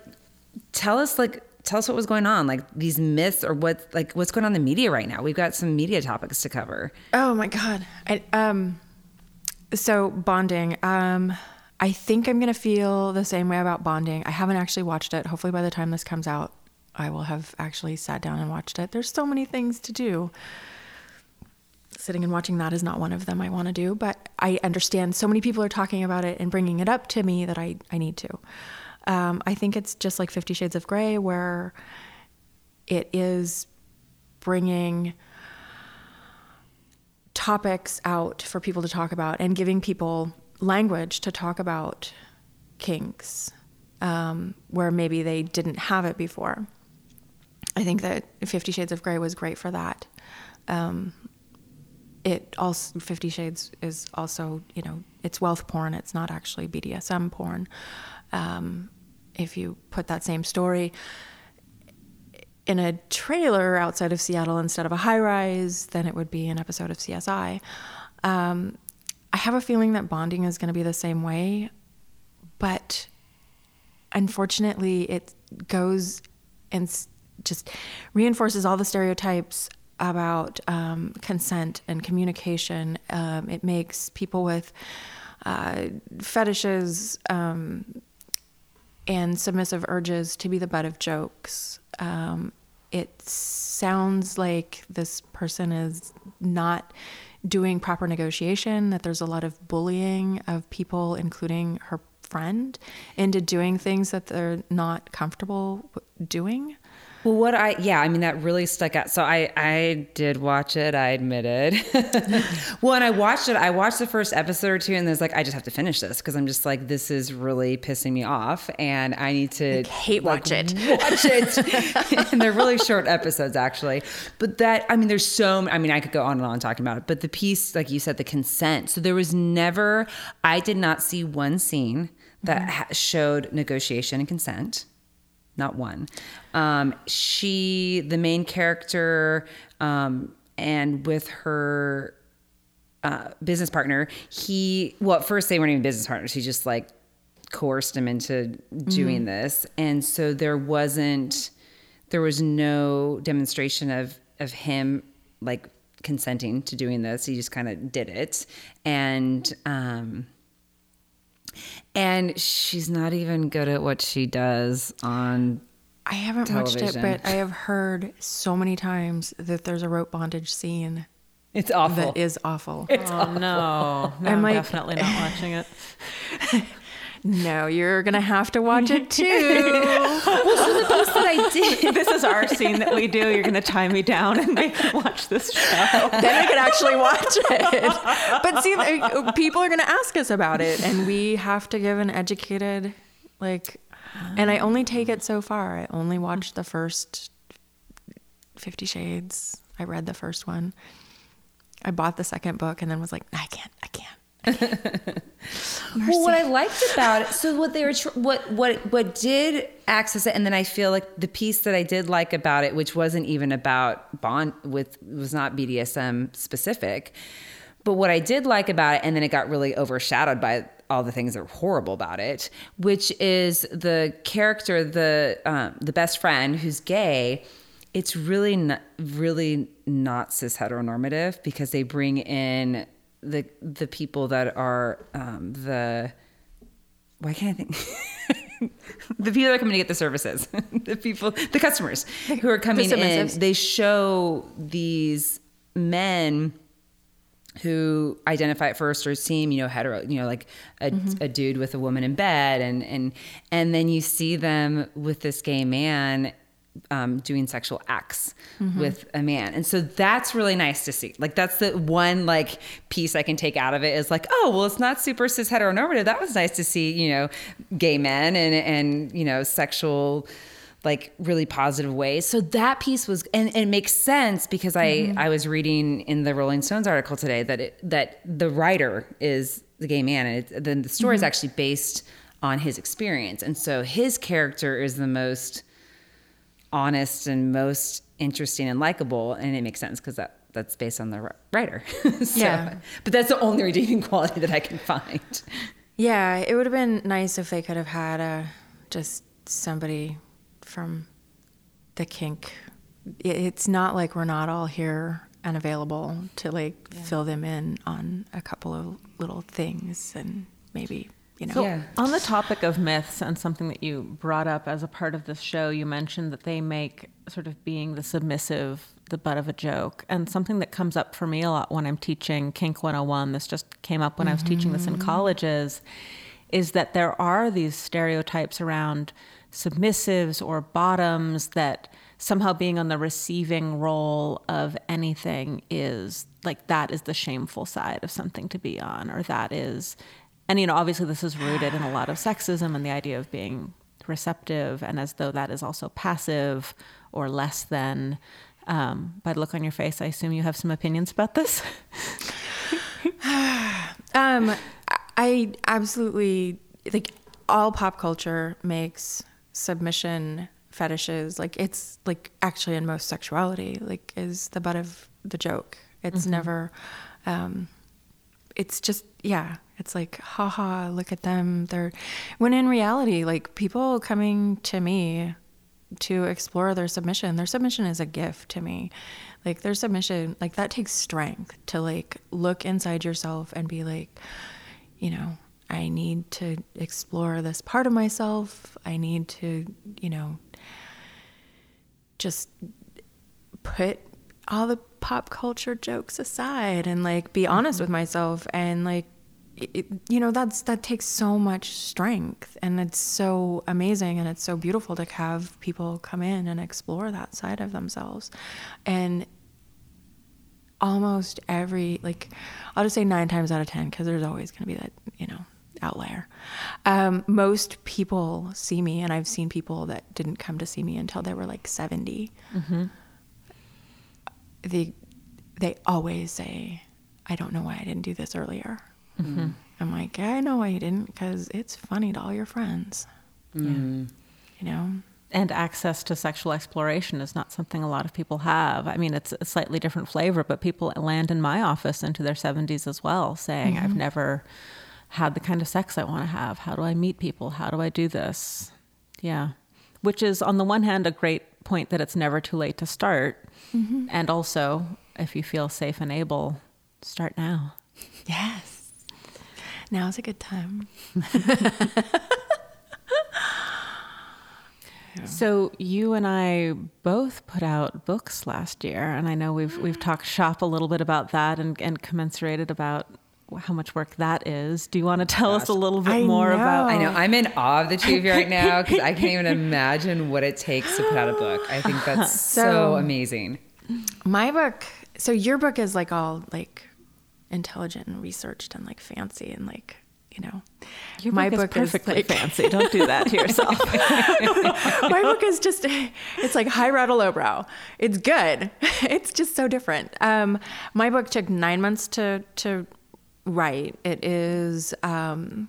tell us like tell us what was going on, like these myths or what like what's going on in the media right now. We've got some media topics to cover. Oh my god. I, um, so bonding. Um, I think I'm gonna feel the same way about bonding. I haven't actually watched it. Hopefully, by the time this comes out, I will have actually sat down and watched it. There's so many things to do. Sitting and watching that is not one of them I want to do, but I understand so many people are talking about it and bringing it up to me that I, I need to. Um, I think it's just like Fifty Shades of Grey, where it is bringing topics out for people to talk about and giving people language to talk about kinks um, where maybe they didn't have it before. I think that Fifty Shades of Grey was great for that. Um, it also Fifty Shades is also you know it's wealth porn. It's not actually BDSM porn. Um, if you put that same story in a trailer outside of Seattle instead of a high rise, then it would be an episode of CSI. Um, I have a feeling that bonding is going to be the same way, but unfortunately, it goes and just reinforces all the stereotypes about um, consent and communication. Um, it makes people with uh, fetishes um, and submissive urges to be the butt of jokes. Um, it sounds like this person is not doing proper negotiation, that there's a lot of bullying of people, including her friend, into doing things that they're not comfortable doing. Well, what I yeah, I mean that really stuck out. So I I did watch it. I admitted. well, and I watched it. I watched the first episode or two, and there's like I just have to finish this because I'm just like this is really pissing me off, and I need to hate like, watch it. Watch it. and they're really short episodes actually. But that I mean, there's so. I mean, I could go on and on talking about it. But the piece, like you said, the consent. So there was never. I did not see one scene that mm-hmm. showed negotiation and consent not one. Um, she, the main character, um, and with her uh, business partner, he, well, at first they weren't even business partners. He just like coerced him into doing mm-hmm. this. And so there wasn't, there was no demonstration of, of him like consenting to doing this. He just kind of did it. And, um, and she's not even good at what she does on I haven't television. watched it, but I have heard so many times that there's a rope bondage scene. It's awful. That is awful. It's oh awful. no, no I'm like, definitely not watching it. No, you're gonna have to watch it too. well, so the piece that I did. This is our scene that we do. You're gonna tie me down and make me watch this show. then I can actually watch it. But see, people are gonna ask us about it, and we have to give an educated, like. And I only take it so far. I only watched the first Fifty Shades. I read the first one. I bought the second book and then was like, I can't, I can't well, what I liked about it, so what they were, tr- what what what did access it, and then I feel like the piece that I did like about it, which wasn't even about bond with, was not BDSM specific, but what I did like about it, and then it got really overshadowed by all the things that were horrible about it, which is the character, the um, the best friend who's gay. It's really not, really not cis heteronormative because they bring in the the people that are um, the why can't I think? The people that are coming to get the services, the people, the customers who are coming the in, they show these men who identify at first or seem, you know, hetero, you know, like a, mm-hmm. a dude with a woman in bed, and and and then you see them with this gay man um, doing sexual acts mm-hmm. with a man. And so that's really nice to see. Like that's the one like piece I can take out of it is like, oh, well, it's not super cis heteronormative. That was nice to see, you know, gay men and and you know, sexual like really positive ways. So that piece was and, and it makes sense because I mm-hmm. I was reading in the Rolling Stones article today that it that the writer is the gay man and it, then the story mm-hmm. is actually based on his experience. And so his character is the most honest and most interesting and likable and it makes sense because that that's based on the writer. So, yeah. but that's the only redeeming quality that i can find. Yeah it would have been nice if they could have had a just somebody from the kink. It's not like we're not all here and available to like yeah. fill them in on a couple of little things and maybe you know. So yeah. on the topic of myths and something that you brought up as a part of this show, you mentioned that they make sort of being the submissive the butt of a joke. And something that comes up for me a lot when I'm teaching Kink 101, this just came up when mm-hmm. I was teaching this in mm-hmm. colleges, is that there are these stereotypes around submissives or bottoms that somehow being on the receiving role of anything is like that is the shameful side of something to be on or that is and you know obviously this is rooted in a lot of sexism and the idea of being receptive and as though that is also passive or less than um, by the look on your face i assume you have some opinions about this um, i absolutely like all pop culture makes submission fetishes like it's like actually in most sexuality like is the butt of the joke it's mm-hmm. never um, it's just yeah it's like haha look at them. They're when in reality like people coming to me to explore their submission their submission is a gift to me. Like their submission like that takes strength to like look inside yourself and be like you know i need to explore this part of myself. I need to you know just put all the pop culture jokes aside and like be honest with myself and like it, you know that's that takes so much strength and it's so amazing and it's so beautiful to have people come in and explore that side of themselves. And almost every like i'll just say nine times out of ten because there's always going to be that you know outlier. Um, most people see me and i've seen people that didn't come to see me until they were like 70 they they always say i don't know why i didn't do this earlier mm-hmm. i'm like i know why you didn't because it's funny to all your friends mm. you know And access to sexual exploration is not something a lot of people have. I mean, it's a slightly different flavor, but people land in my office into their 70s as well, saying, I've mm-hmm. never had the kind of sex I want to have. How do I meet people? How do I do this? Yeah. Which is, on the one hand, a great point that it's never too late to start. Mm-hmm. And also, if you feel safe and able, start now. yes now's a good time So you and I both put out books last year, and I know we've we've talked shop a little bit about that and, and commensurated about how much work that is. Do you want to tell us a little bit I more about? I know. I'm in awe of the two of you right now because I can't even imagine what it takes to put out a book. I think that's so, So- amazing. my book so your book is like all like intelligent and researched and like fancy and like you know Your my book, is perfectly like, fancy. Don't do that to yourself. my book is just it's like high brow to low brow it's good it's just so different um, my book took nine months to to write it is um,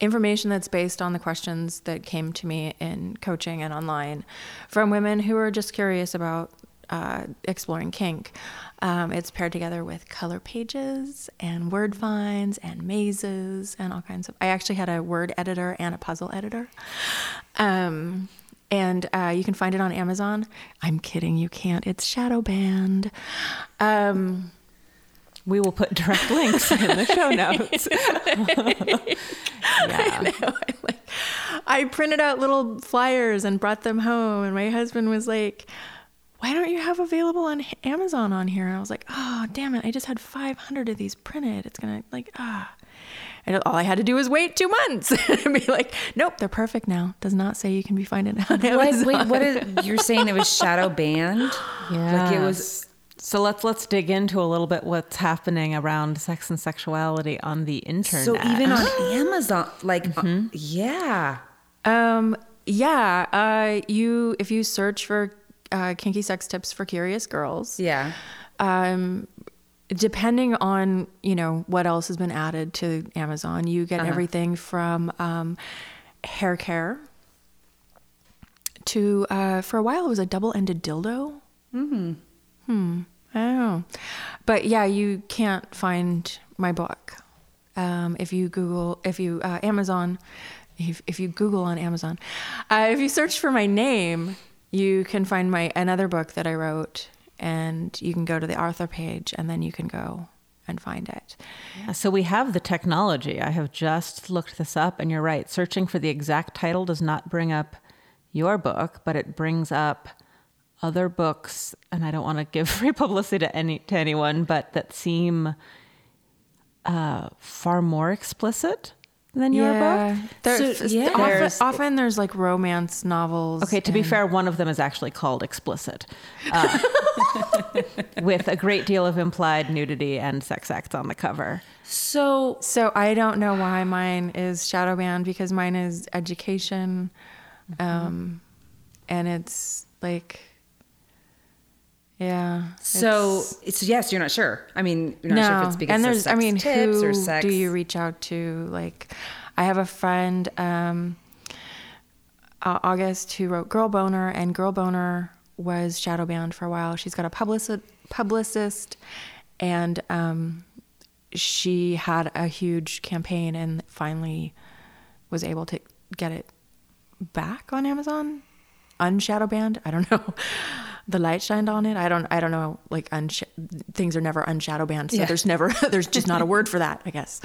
information that's based on the questions that came to me in coaching and online from women who are just curious about uh, exploring kink. Um, it's paired together with color pages and word finds and mazes and all kinds of. I actually had a word editor and a puzzle editor. Um, and uh, you can find it on Amazon. I'm kidding, you can't. It's shadow banned. Um, we will put direct links in the show notes. yeah. like, I printed out little flyers and brought them home, and my husband was like, "Why don't you have available on Amazon on here?" And I was like, "Oh, damn it! I just had 500 of these printed. It's gonna like ah." And all I had to do was wait two months and be like, "Nope, they're perfect now." Does not say you can be finding it on What, Amazon. wait, what is you're saying? It was shadow banned? Yeah. Like it was. So let's let's dig into a little bit what's happening around sex and sexuality on the internet. So even on Amazon, like, uh, yeah. Um, yeah, uh, you if you search for uh, kinky sex tips for curious girls, Yeah. um, depending on you know what else has been added to Amazon, you get everything from um, hair care to uh, for a while it was a double-ended dildo. Mm-hmm. Hmm. I but yeah, you can't find my book um, if you Google if you uh, Amazon. If, if you Google on Amazon, uh, if you search for my name, you can find my another book that I wrote, and you can go to the author page, and then you can go and find it. So we have the technology. I have just looked this up, and you're right. Searching for the exact title does not bring up your book, but it brings up other books, and I don't want to give free publicity to any to anyone, but that seem uh, far more explicit than your book. There, So, yeah. often, There's- often there's like romance novels. Okay, to be fair, one of them is actually called explicit, uh, with a great deal of implied nudity and sex acts on the cover. So So I don't know why mine is shadow banned because mine is education, um, and it's like, yeah. so it's- it's yes, you're not sure. I mean, you're not sure if it's because and there's, sex I mean, tips who or sex. do you reach out to? Like, I have a friend, um, uh, August, who wrote Girl Boner, and Girl Boner was shadow banned for a while. She's got a publicist, publicist, and um, she had a huge campaign, and finally was able to get it back on Amazon, unshadow banned. I don't know. The light shined on it. I don't. I don't know. Like unsh- things are never unshadow banned, so Yeah. there's never. There's just not a word for that. I guess.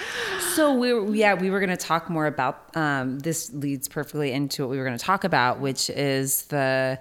So we were, yeah, we were going to talk more about um, this leads perfectly into what we were going to talk about, which is the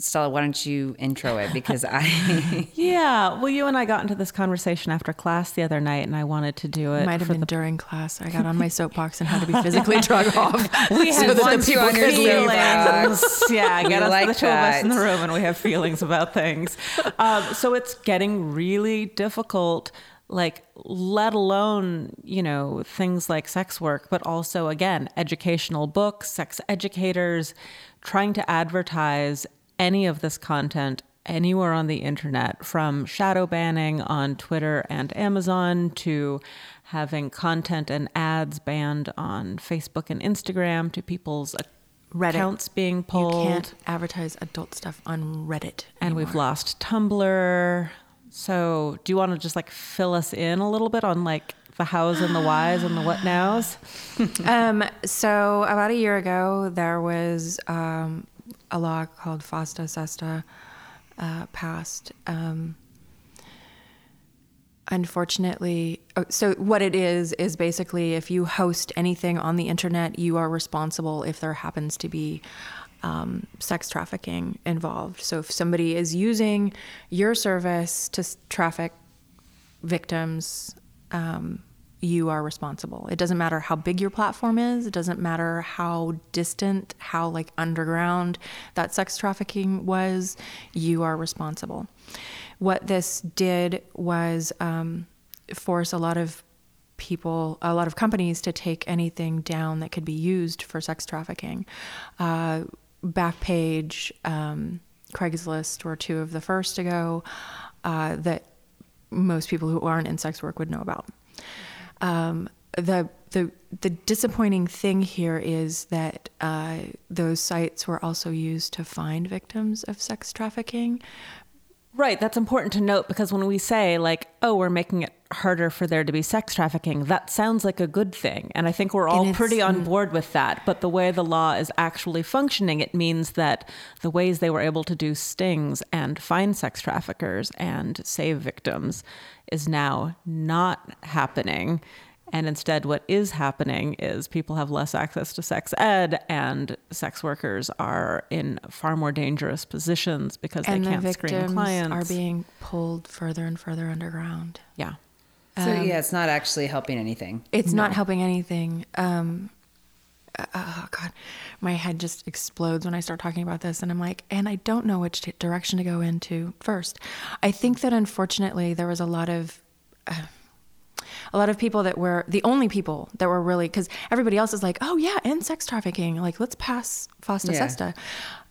Stella, why don't you intro it? Because I. Yeah. Well, you and I got into this conversation after class the other night, and I wanted to do it. It might have been the during class. I got on my soapbox and had to be physically drug off. we So have that the people could leave feelings. yeah, get We us like the two of us in the room, and we have feelings about things. Um, so it's getting really difficult. Like, let alone you know things like sex work, but also again educational books, sex educators, trying to advertise any of this content anywhere on the internet, from shadow banning on Twitter and Amazon to having content and ads banned on Facebook and Instagram to people's Reddit. accounts being pulled. You can't advertise adult stuff on Reddit. and we've lost Tumblr. So, do you want to just like fill us in a little bit on like the hows and the whys and the what nows? Um, so about a year ago, there was um, a law called FOSTA SESTA uh, passed. Um, unfortunately, oh, so what it is is basically if you host anything on the internet, you are responsible if there happens to be um, sex trafficking involved. So if somebody is using your service to traffic victims, um, you are responsible. It doesn't matter how big your platform is. It doesn't matter how distant, how like underground that sex trafficking was. You are responsible. What this did was um, force a lot of people, a lot of companies to take anything down that could be used for sex trafficking. Uh, Backpage, um, Craigslist were two of the first to go uh, that most people who aren't in sex work would know about. Um, the the the disappointing thing here is that uh, those sites were also used to find victims of sex trafficking. Right, that's important to note because when we say like, "Oh, we're making it harder for there to be sex trafficking," that sounds like a good thing, and I think we're all pretty on mm. board with that. But the way the law is actually functioning, it means that the ways they were able to do stings and find sex traffickers and save victims is now not happening. And instead, what is happening is people have less access to sex ed, and sex workers are in far more dangerous positions because and they can't screen victims clients. are being pulled further and further underground. yeah. So Um, yeah, it's not actually helping anything. It's not helping anything. Um, uh, oh God, my head just explodes when I start talking about this, and I'm like, and I don't know which t- direction to go into first. I think that unfortunately there was a lot of. Uh, a lot of people that were the only people that were really because everybody else is like, oh yeah, and sex trafficking, like let's pass FOSTA Yeah. SESTA.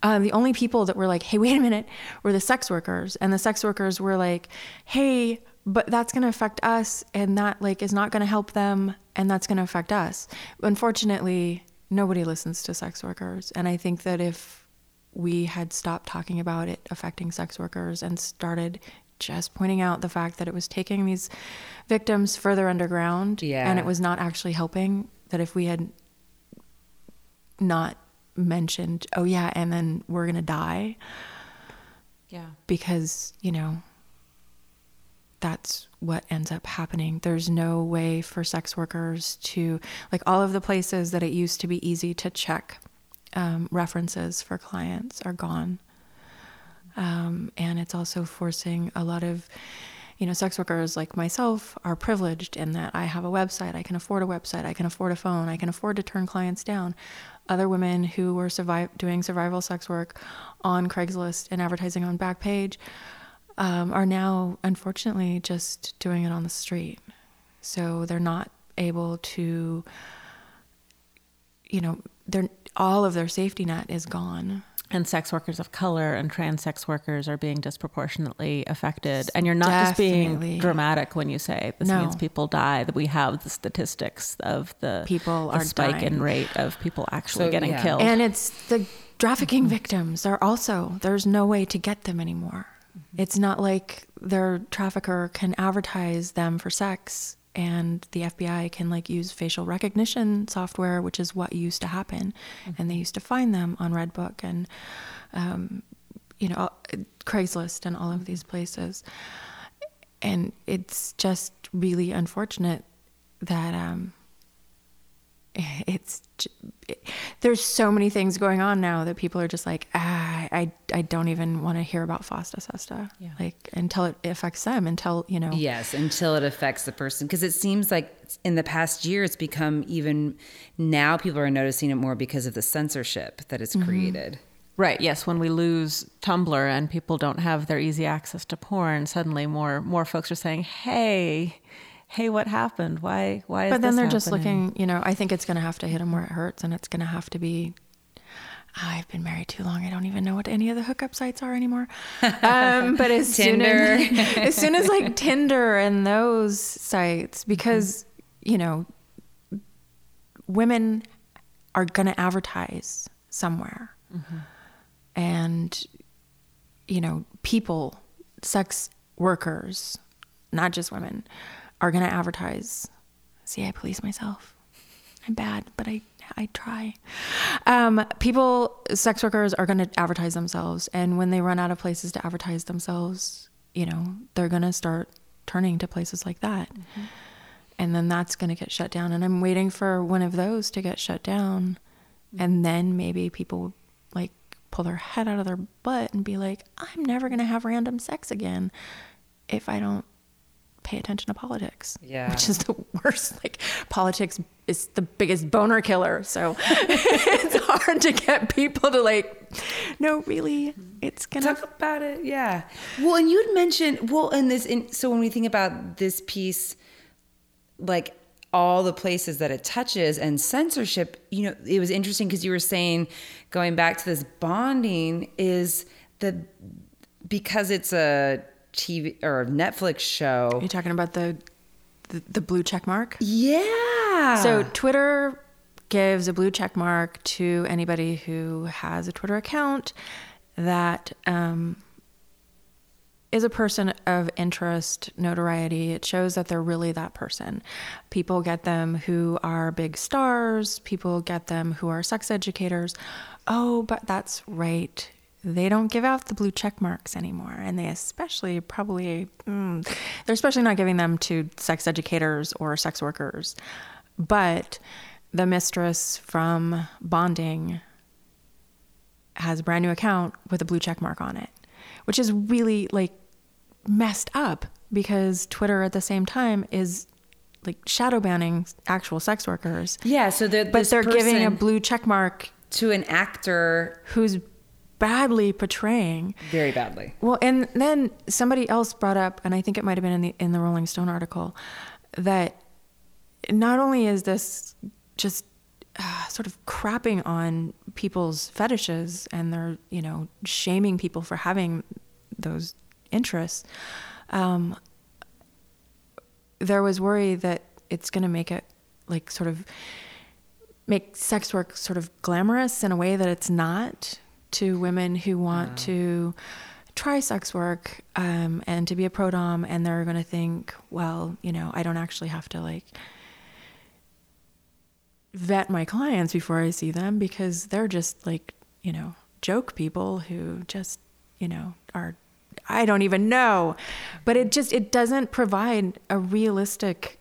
Um, the only people that were like, hey, wait a minute, were the sex workers, and the sex workers were like, hey, but that's going to affect us, and that like is not going to help them, and that's going to affect us. Unfortunately, nobody listens to sex workers, and I think that if we had stopped talking about it affecting sex workers and started just pointing out the fact that it was taking these victims further underground Yeah. and it was not actually helping that if we had not mentioned oh yeah and then we're going to die Yeah. because you know that's what ends up happening there's no way for sex workers to like all of the places that it used to be easy to check um, references for clients are gone um, and it's also forcing a lot of you know sex workers like myself are privileged in that i have a website i can afford a website i can afford a phone i can afford to turn clients down. Other women who were survive, doing survival sex work on craigslist and advertising on backpage um, are now unfortunately just doing it on the street. So they're not able to you know they're all of their safety net is gone And sex workers of color and trans sex workers are being disproportionately affected. And you're not just being dramatic when you say this No. means people die. That we have the statistics of the People the are spike in rate of people actually So, getting yeah. killed. And it's the trafficking victims are also, there's no way to get them anymore. Mm-hmm. It's not like their trafficker can advertise them for sex and the FBI can like use facial recognition software, which is what used to happen. And they used to find them on Redbook and, um, you know, Craigslist and all of these places. And it's just really unfortunate that, um, it's it, there's so many things going on now that people are just like ah I, I, I don't even want to hear about FOSTA SESTA. Yeah. Like until it affects them, until, you know. Yes, until it affects the person. Because it seems like in the past year, it's become even now people are noticing it more because of the censorship that it's mm-hmm. created. Right. Yes. When we lose Tumblr and people don't have their easy access to porn, suddenly more more folks are saying, "Hey, hey, what happened? Why? Why?" Is But then this they're just looking, you know, I think it's going to have to hit them where it hurts and it's going to have to be. I've been married too long. I don't even know what any of the hookup sites are anymore. Um, but as soon as, as soon as like Tinder and those sites, because you know, women are going to advertise somewhere, and you know, people, sex workers, not just women, are going to advertise. See, I police myself. I'm bad, but I I try. Um, people, sex workers are going to advertise themselves, and when they run out of places to advertise themselves, you know, they're going to start turning to places like that, and then that's going to get shut down. And I'm waiting for one of those to get shut down, and then maybe people would like pull their head out of their butt and be like, I'm never going to have random sex again if I don't pay attention to politics. Yeah. Which is the worst. Like politics is the biggest boner killer. So it's hard to get people to like, no, really, it's gonna Talk about it, yeah. Well, and you'd mentioned well, and this, in, so when we think about this piece, like all the places that it touches and censorship, you know, it was interesting because you were saying, going back to this bonding, is that because it's a TV or Netflix show, You're talking about the the, the blue check mark. yeah. So Twitter gives a blue check mark to anybody who has a Twitter account that um, is a person of interest, notoriety. It shows that they're really that person. People get them who are big stars. People get them who are sex educators. Oh, but that's right. They don't give out the blue check marks anymore, and they especially probably mm, they're especially not giving them to sex educators or sex workers. But the mistress from bonding has a brand new account with a blue check mark on it, which is really like messed up because Twitter at the same time is like shadow banning actual sex workers. yeah, so that But they're giving a blue check mark to an actor who's badly portraying. very badly. Well, and then somebody else brought up, and I think it might have been in the in the Rolling Stone article, that not only is this just uh, sort of crapping on people's fetishes and they're you know shaming people for having those interests, um, there was worry that it's going to make it like sort of make sex work sort of glamorous in a way that it's not to women who want to try sex work um, and to be a pro dom, and they're going to think, well, you know, I don't actually have to like vet my clients before I see them because they're just like, you know, joke people who just, you know, are I don't even know. But it just it doesn't provide a realistic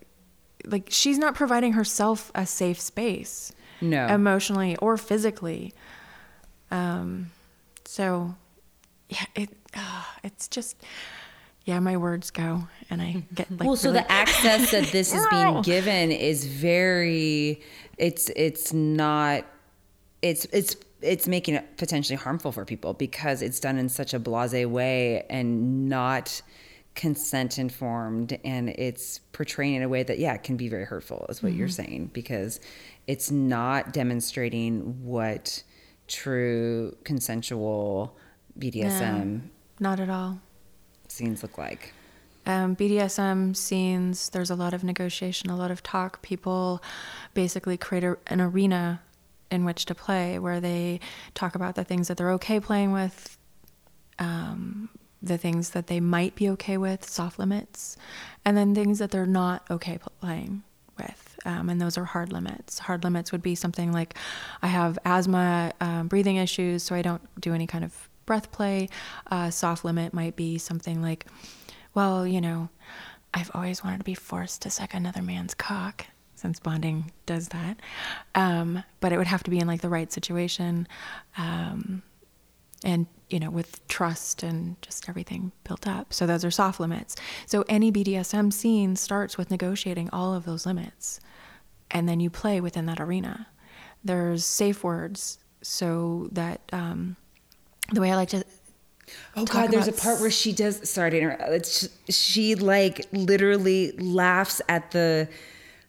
like she's not providing herself a safe space No. emotionally or physically. Um, so yeah, it uh, it's just yeah, my words go and I get like well, so really- the access that this is being given is very. It's it's not. It's it's it's making it potentially harmful for people because it's done in such a blasé way and not consent informed and it's portraying in a way that yeah can be very hurtful is what you're saying because it's not demonstrating what true consensual BDSM not at all. scenes look like um, BDSM scenes, there's a lot of negotiation, a lot of talk. People basically create a, an arena in which to play where they talk about the things that they're okay playing with, um, the things that they might be okay with, soft limits, and then things that they're not okay playing with. Um, and those are hard limits. Hard limits would be something like I have asthma, um, breathing issues, so I don't do any kind of breath play. Uh, soft limit might be something like, well, you know, I've always wanted to be forced to suck another man's cock since bonding does that. Um, but it would have to be in like the right situation. Um, and you know with trust and just everything built up. So those are soft limits. So any BDSM scene starts with negotiating all of those limits, and then you play within that arena. There's safe words so that um, the way I like to Oh God, there's a part where she does. Sorry to interrupt. It's, she like literally laughs at the.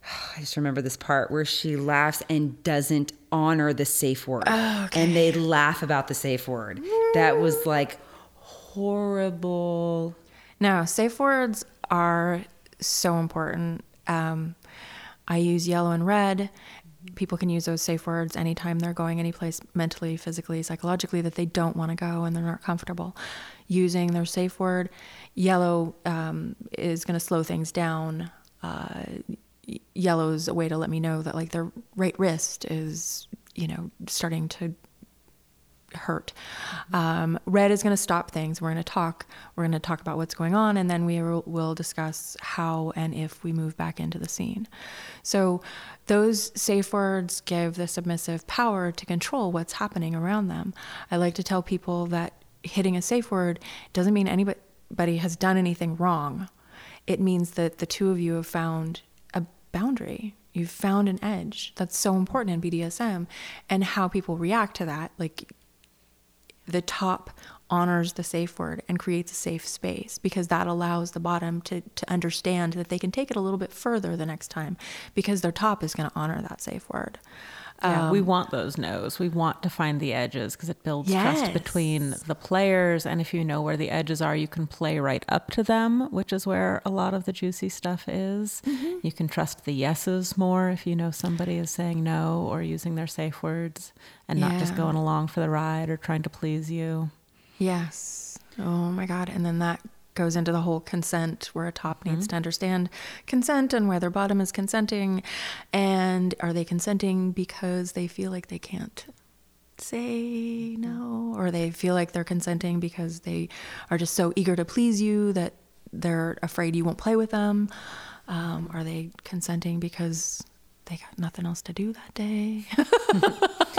I just remember this part where she laughs and doesn't honor the safe word, and they laugh about the safe word. That was like horrible. No, safe words are so important. Um, I use yellow and red. People can use those safe words anytime they're going anyplace mentally, physically, psychologically that they don't want to go and they're not comfortable using their safe word. Yellow um, is going to slow things down. Uh, yellow is a way to let me know that like their right wrist is, you know, starting to hurt. Um, red is going to stop things. We're going to talk. We're going to talk about what's going on, and then we will, discuss how and if we move back into the scene. So, those safe words give the submissive power to control what's happening around them. I like to tell people that hitting a safe word doesn't mean anybody has done anything wrong. It means that the two of you have found a boundary. You've found an edge. That's so important in BDSM and how people react to that. Like the top honors the safe word and creates a safe space because that allows the bottom to, to understand that they can take it a little bit further the next time because their top is going to honor that safe word. Yeah, Um, we want those no's. We want to find the edges because it builds Yes. trust between the players. And if you know where the edges are, you can play right up to them, which is where a lot of the juicy stuff is. Mm-hmm. You can trust the yeses more if you know somebody is saying no or using their safe words and not just going along for the ride or trying to please you. Yes. Oh my God. And then that goes into the whole consent where a top needs to understand consent and whether bottom is consenting. And are they consenting because they feel like they can't say no? Or they feel like they're consenting because they are just so eager to please you that they're afraid you won't play with them? Um, are they consenting because they got nothing else to do that day?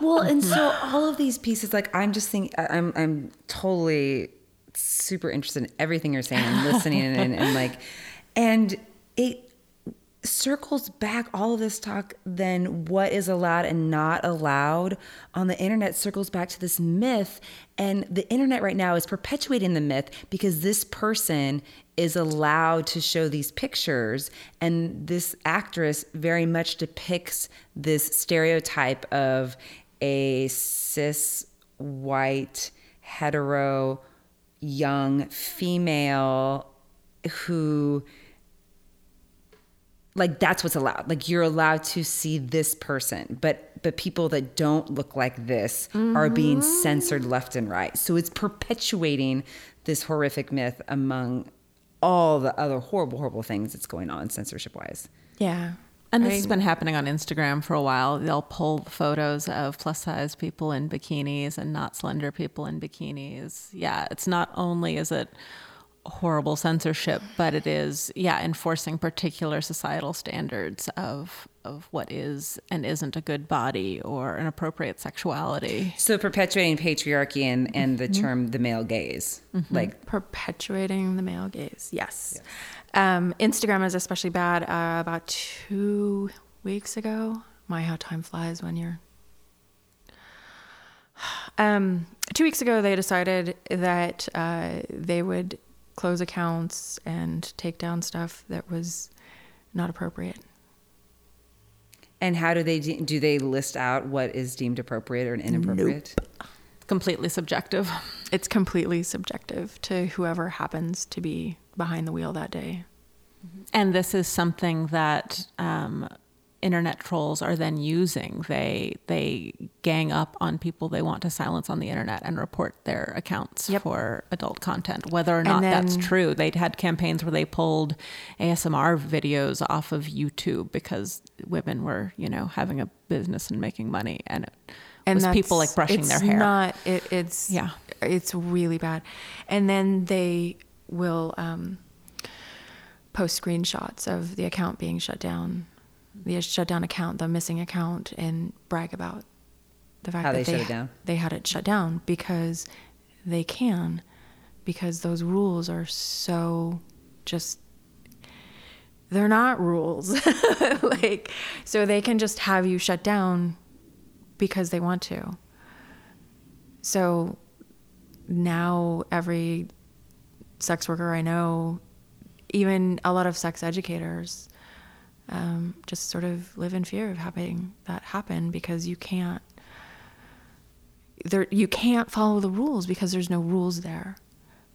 Well, and so all of these pieces, like I'm just thinking, I'm I'm totally super interested in everything you're saying and listening and, and, and like, and it circles back all of this talk then what is allowed and not allowed on the internet circles back to this myth. And the internet right now is perpetuating the myth because this person is allowed to show these pictures. And this actress very much depicts this stereotype of a cis white hetero young female who like that's what's allowed. Like you're allowed to see this person but but people that don't look like this are being mm-hmm. censored left and right. So it's perpetuating this horrific myth among all the other horrible horrible things that's going on censorship wise yeah. And this I- has been happening on Instagram for a while. They'll pull photos of plus size people in bikinis and not slender people in bikinis. Yeah, it's not only is it horrible censorship, but it is yeah enforcing particular societal standards of of what is and isn't a good body or an appropriate sexuality. so perpetuating patriarchy and and the mm-hmm. term the male gaze mm-hmm. like perpetuating the male gaze. Yes. Um, Instagram is especially bad. Uh, about two weeks ago, my how time flies when you're. Um, two weeks ago, they decided that uh, they would close accounts and take down stuff that was not appropriate. and how do they de- do they list out what is deemed appropriate or inappropriate Completely subjective. It's completely subjective to whoever happens to be behind the wheel that day. And this is something that um, internet trolls are then using. They they gang up on people they want to silence on the internet and report their accounts Yep. for adult content, whether or And not that's true. They'd had campaigns where they pulled ASMR videos off of YouTube because women were, you know, having a business and making money, and it was people like brushing their hair. Not it, it's Yeah. it's really bad, and then they will um, post screenshots of the account being shut down, the shut down account, the missing account, and brag about the fact How that they shut it down? they had it shut down because they can, because those rules are so just they're not rules. like so they can just have you shut down because they want to. So now every sex worker I know, even a lot of sex educators, um, just sort of live in fear of having that happen because you can't there you can't follow the rules because there's no rules there.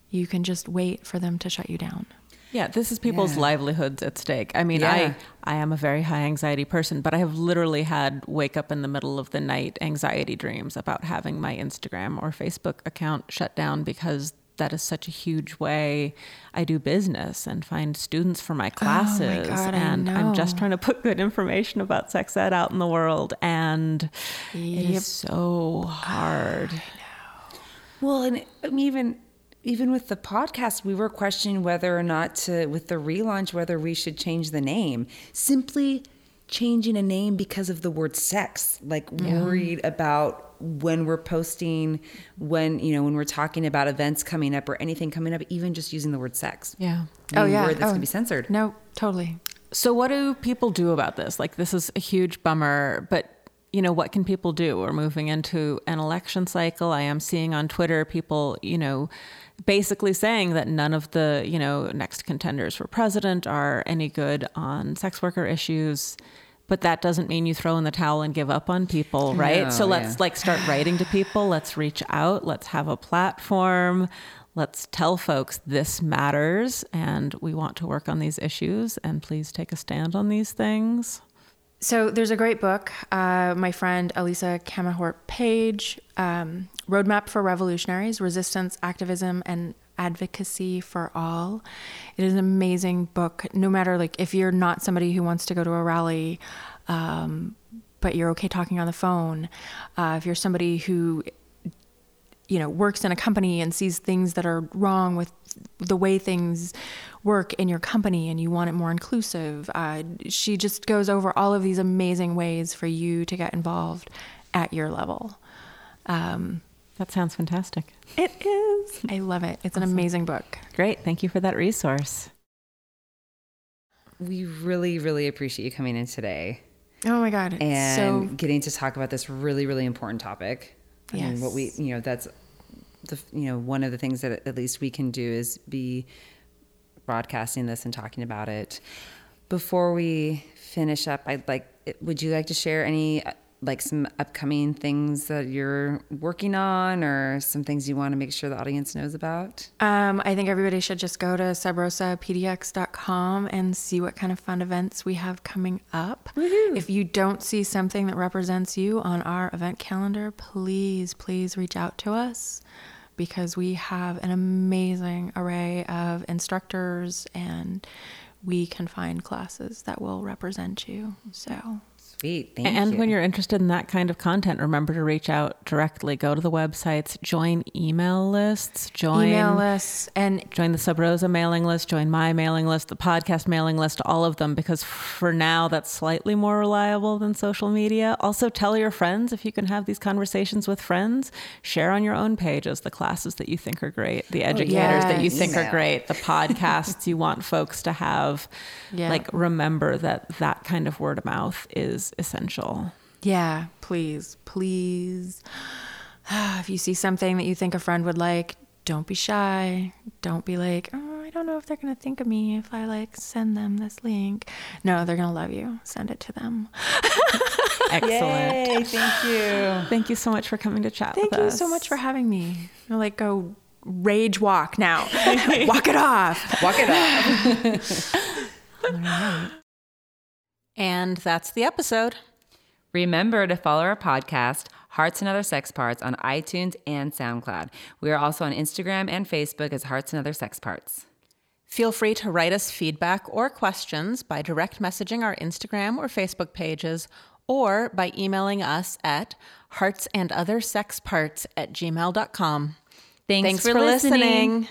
You can just wait for them to shut you down. Yeah, this is people's Yeah. livelihoods at stake. I mean, Yeah. I I am a very high anxiety person, but I have literally had wake up in the middle of the night anxiety dreams about having my Instagram or Facebook account shut down because that is such a huge way I do business and find students for my oh classes. God, I and I'm just trying to put good information about sex ed out in the world and it Yep. is so hard. Well, and I mean, even even with the podcast, we were questioning whether or not to, with the relaunch, whether we should change the name. Simply changing a name because of the word sex, like worried about when we're posting, when you know, when we're talking about events coming up or anything coming up, even just using the word sex. Yeah. Oh yeah, word that's oh, gonna be censored. No, totally. So what do people do about this? Like this is a huge bummer, but you know, what can people do? We're moving into an election cycle. I am seeing on Twitter people, you know, basically saying that none of the, you know, next contenders for president are any good on sex worker issues. But that doesn't mean you throw in the towel and give up on people, right? No, so let's yeah. like start writing to people. Let's reach out. Let's have a platform. Let's tell folks this matters and we want to work on these issues and please take a stand on these things. So there's a great book. Uh, my friend Elisa Camahort Page, um, Roadmap for Revolutionaries: Resistance, Activism, and Advocacy for All. It is an amazing book. No matter like if you're not somebody who wants to go to a rally, um, but you're okay talking on the phone. Uh, if you're somebody who you know works in a company and sees things that are wrong with the way things work in your company and you want it more inclusive uh, she just goes over all of these amazing ways for you to get involved at your level um, That sounds fantastic. it is i love it it's an amazing book Great. Thank you for that resource. We really, really appreciate you coming in today oh my god and so getting to talk about this really, really important topic. I mean, what we, you know, that's the, you know, one of the things that at least we can do is be broadcasting this and talking about it. Before we finish up, I'd like, would you like to share any, like some upcoming things that you're working on or some things you want to make sure the audience knows about? Um, I think everybody should just go to subrosapdx.com and see what kind of fun events we have coming up. If you don't see something that represents you on our event calendar, please, please reach out to us because we have an amazing array of instructors and we can find classes that will represent you. So, Sweet. Thank and you. when you're interested in that kind of content, remember to reach out directly. Go to the websites, join email lists, join email lists, and join the Sub Rosa mailing list, join my mailing list, the podcast mailing list, all of them, because for now that's slightly more reliable than social media. Also, tell your friends if you can have these conversations with friends. Share on your own pages the classes that you think are great, the oh, educators that you yes. think are great, the podcasts you want folks to have. Yeah. Like, remember that that kind of word of mouth is essential. Yeah, please, please. If you see something that you think a friend would like, don't be shy. Don't be like, oh, I don't know if they're going to think of me if I like send them this link. No, they're going to love you. Send it to them. Excellent. Yay, thank you. Thank you so much for coming to chat with me. Thank you us. so much for having me. I'll like go rage walk now. walk it off. Walk it up. And that's the episode. Remember to follow our podcast, Hearts and Other Sex Parts, on iTunes and SoundCloud. We are also on Instagram and Facebook as Hearts and Other Sex Parts. Feel free to write us feedback or questions by direct messaging our Instagram or Facebook pages or by emailing us at heartsandothersexparts at gmail.com. Thanks, Thanks for, for listening. listening.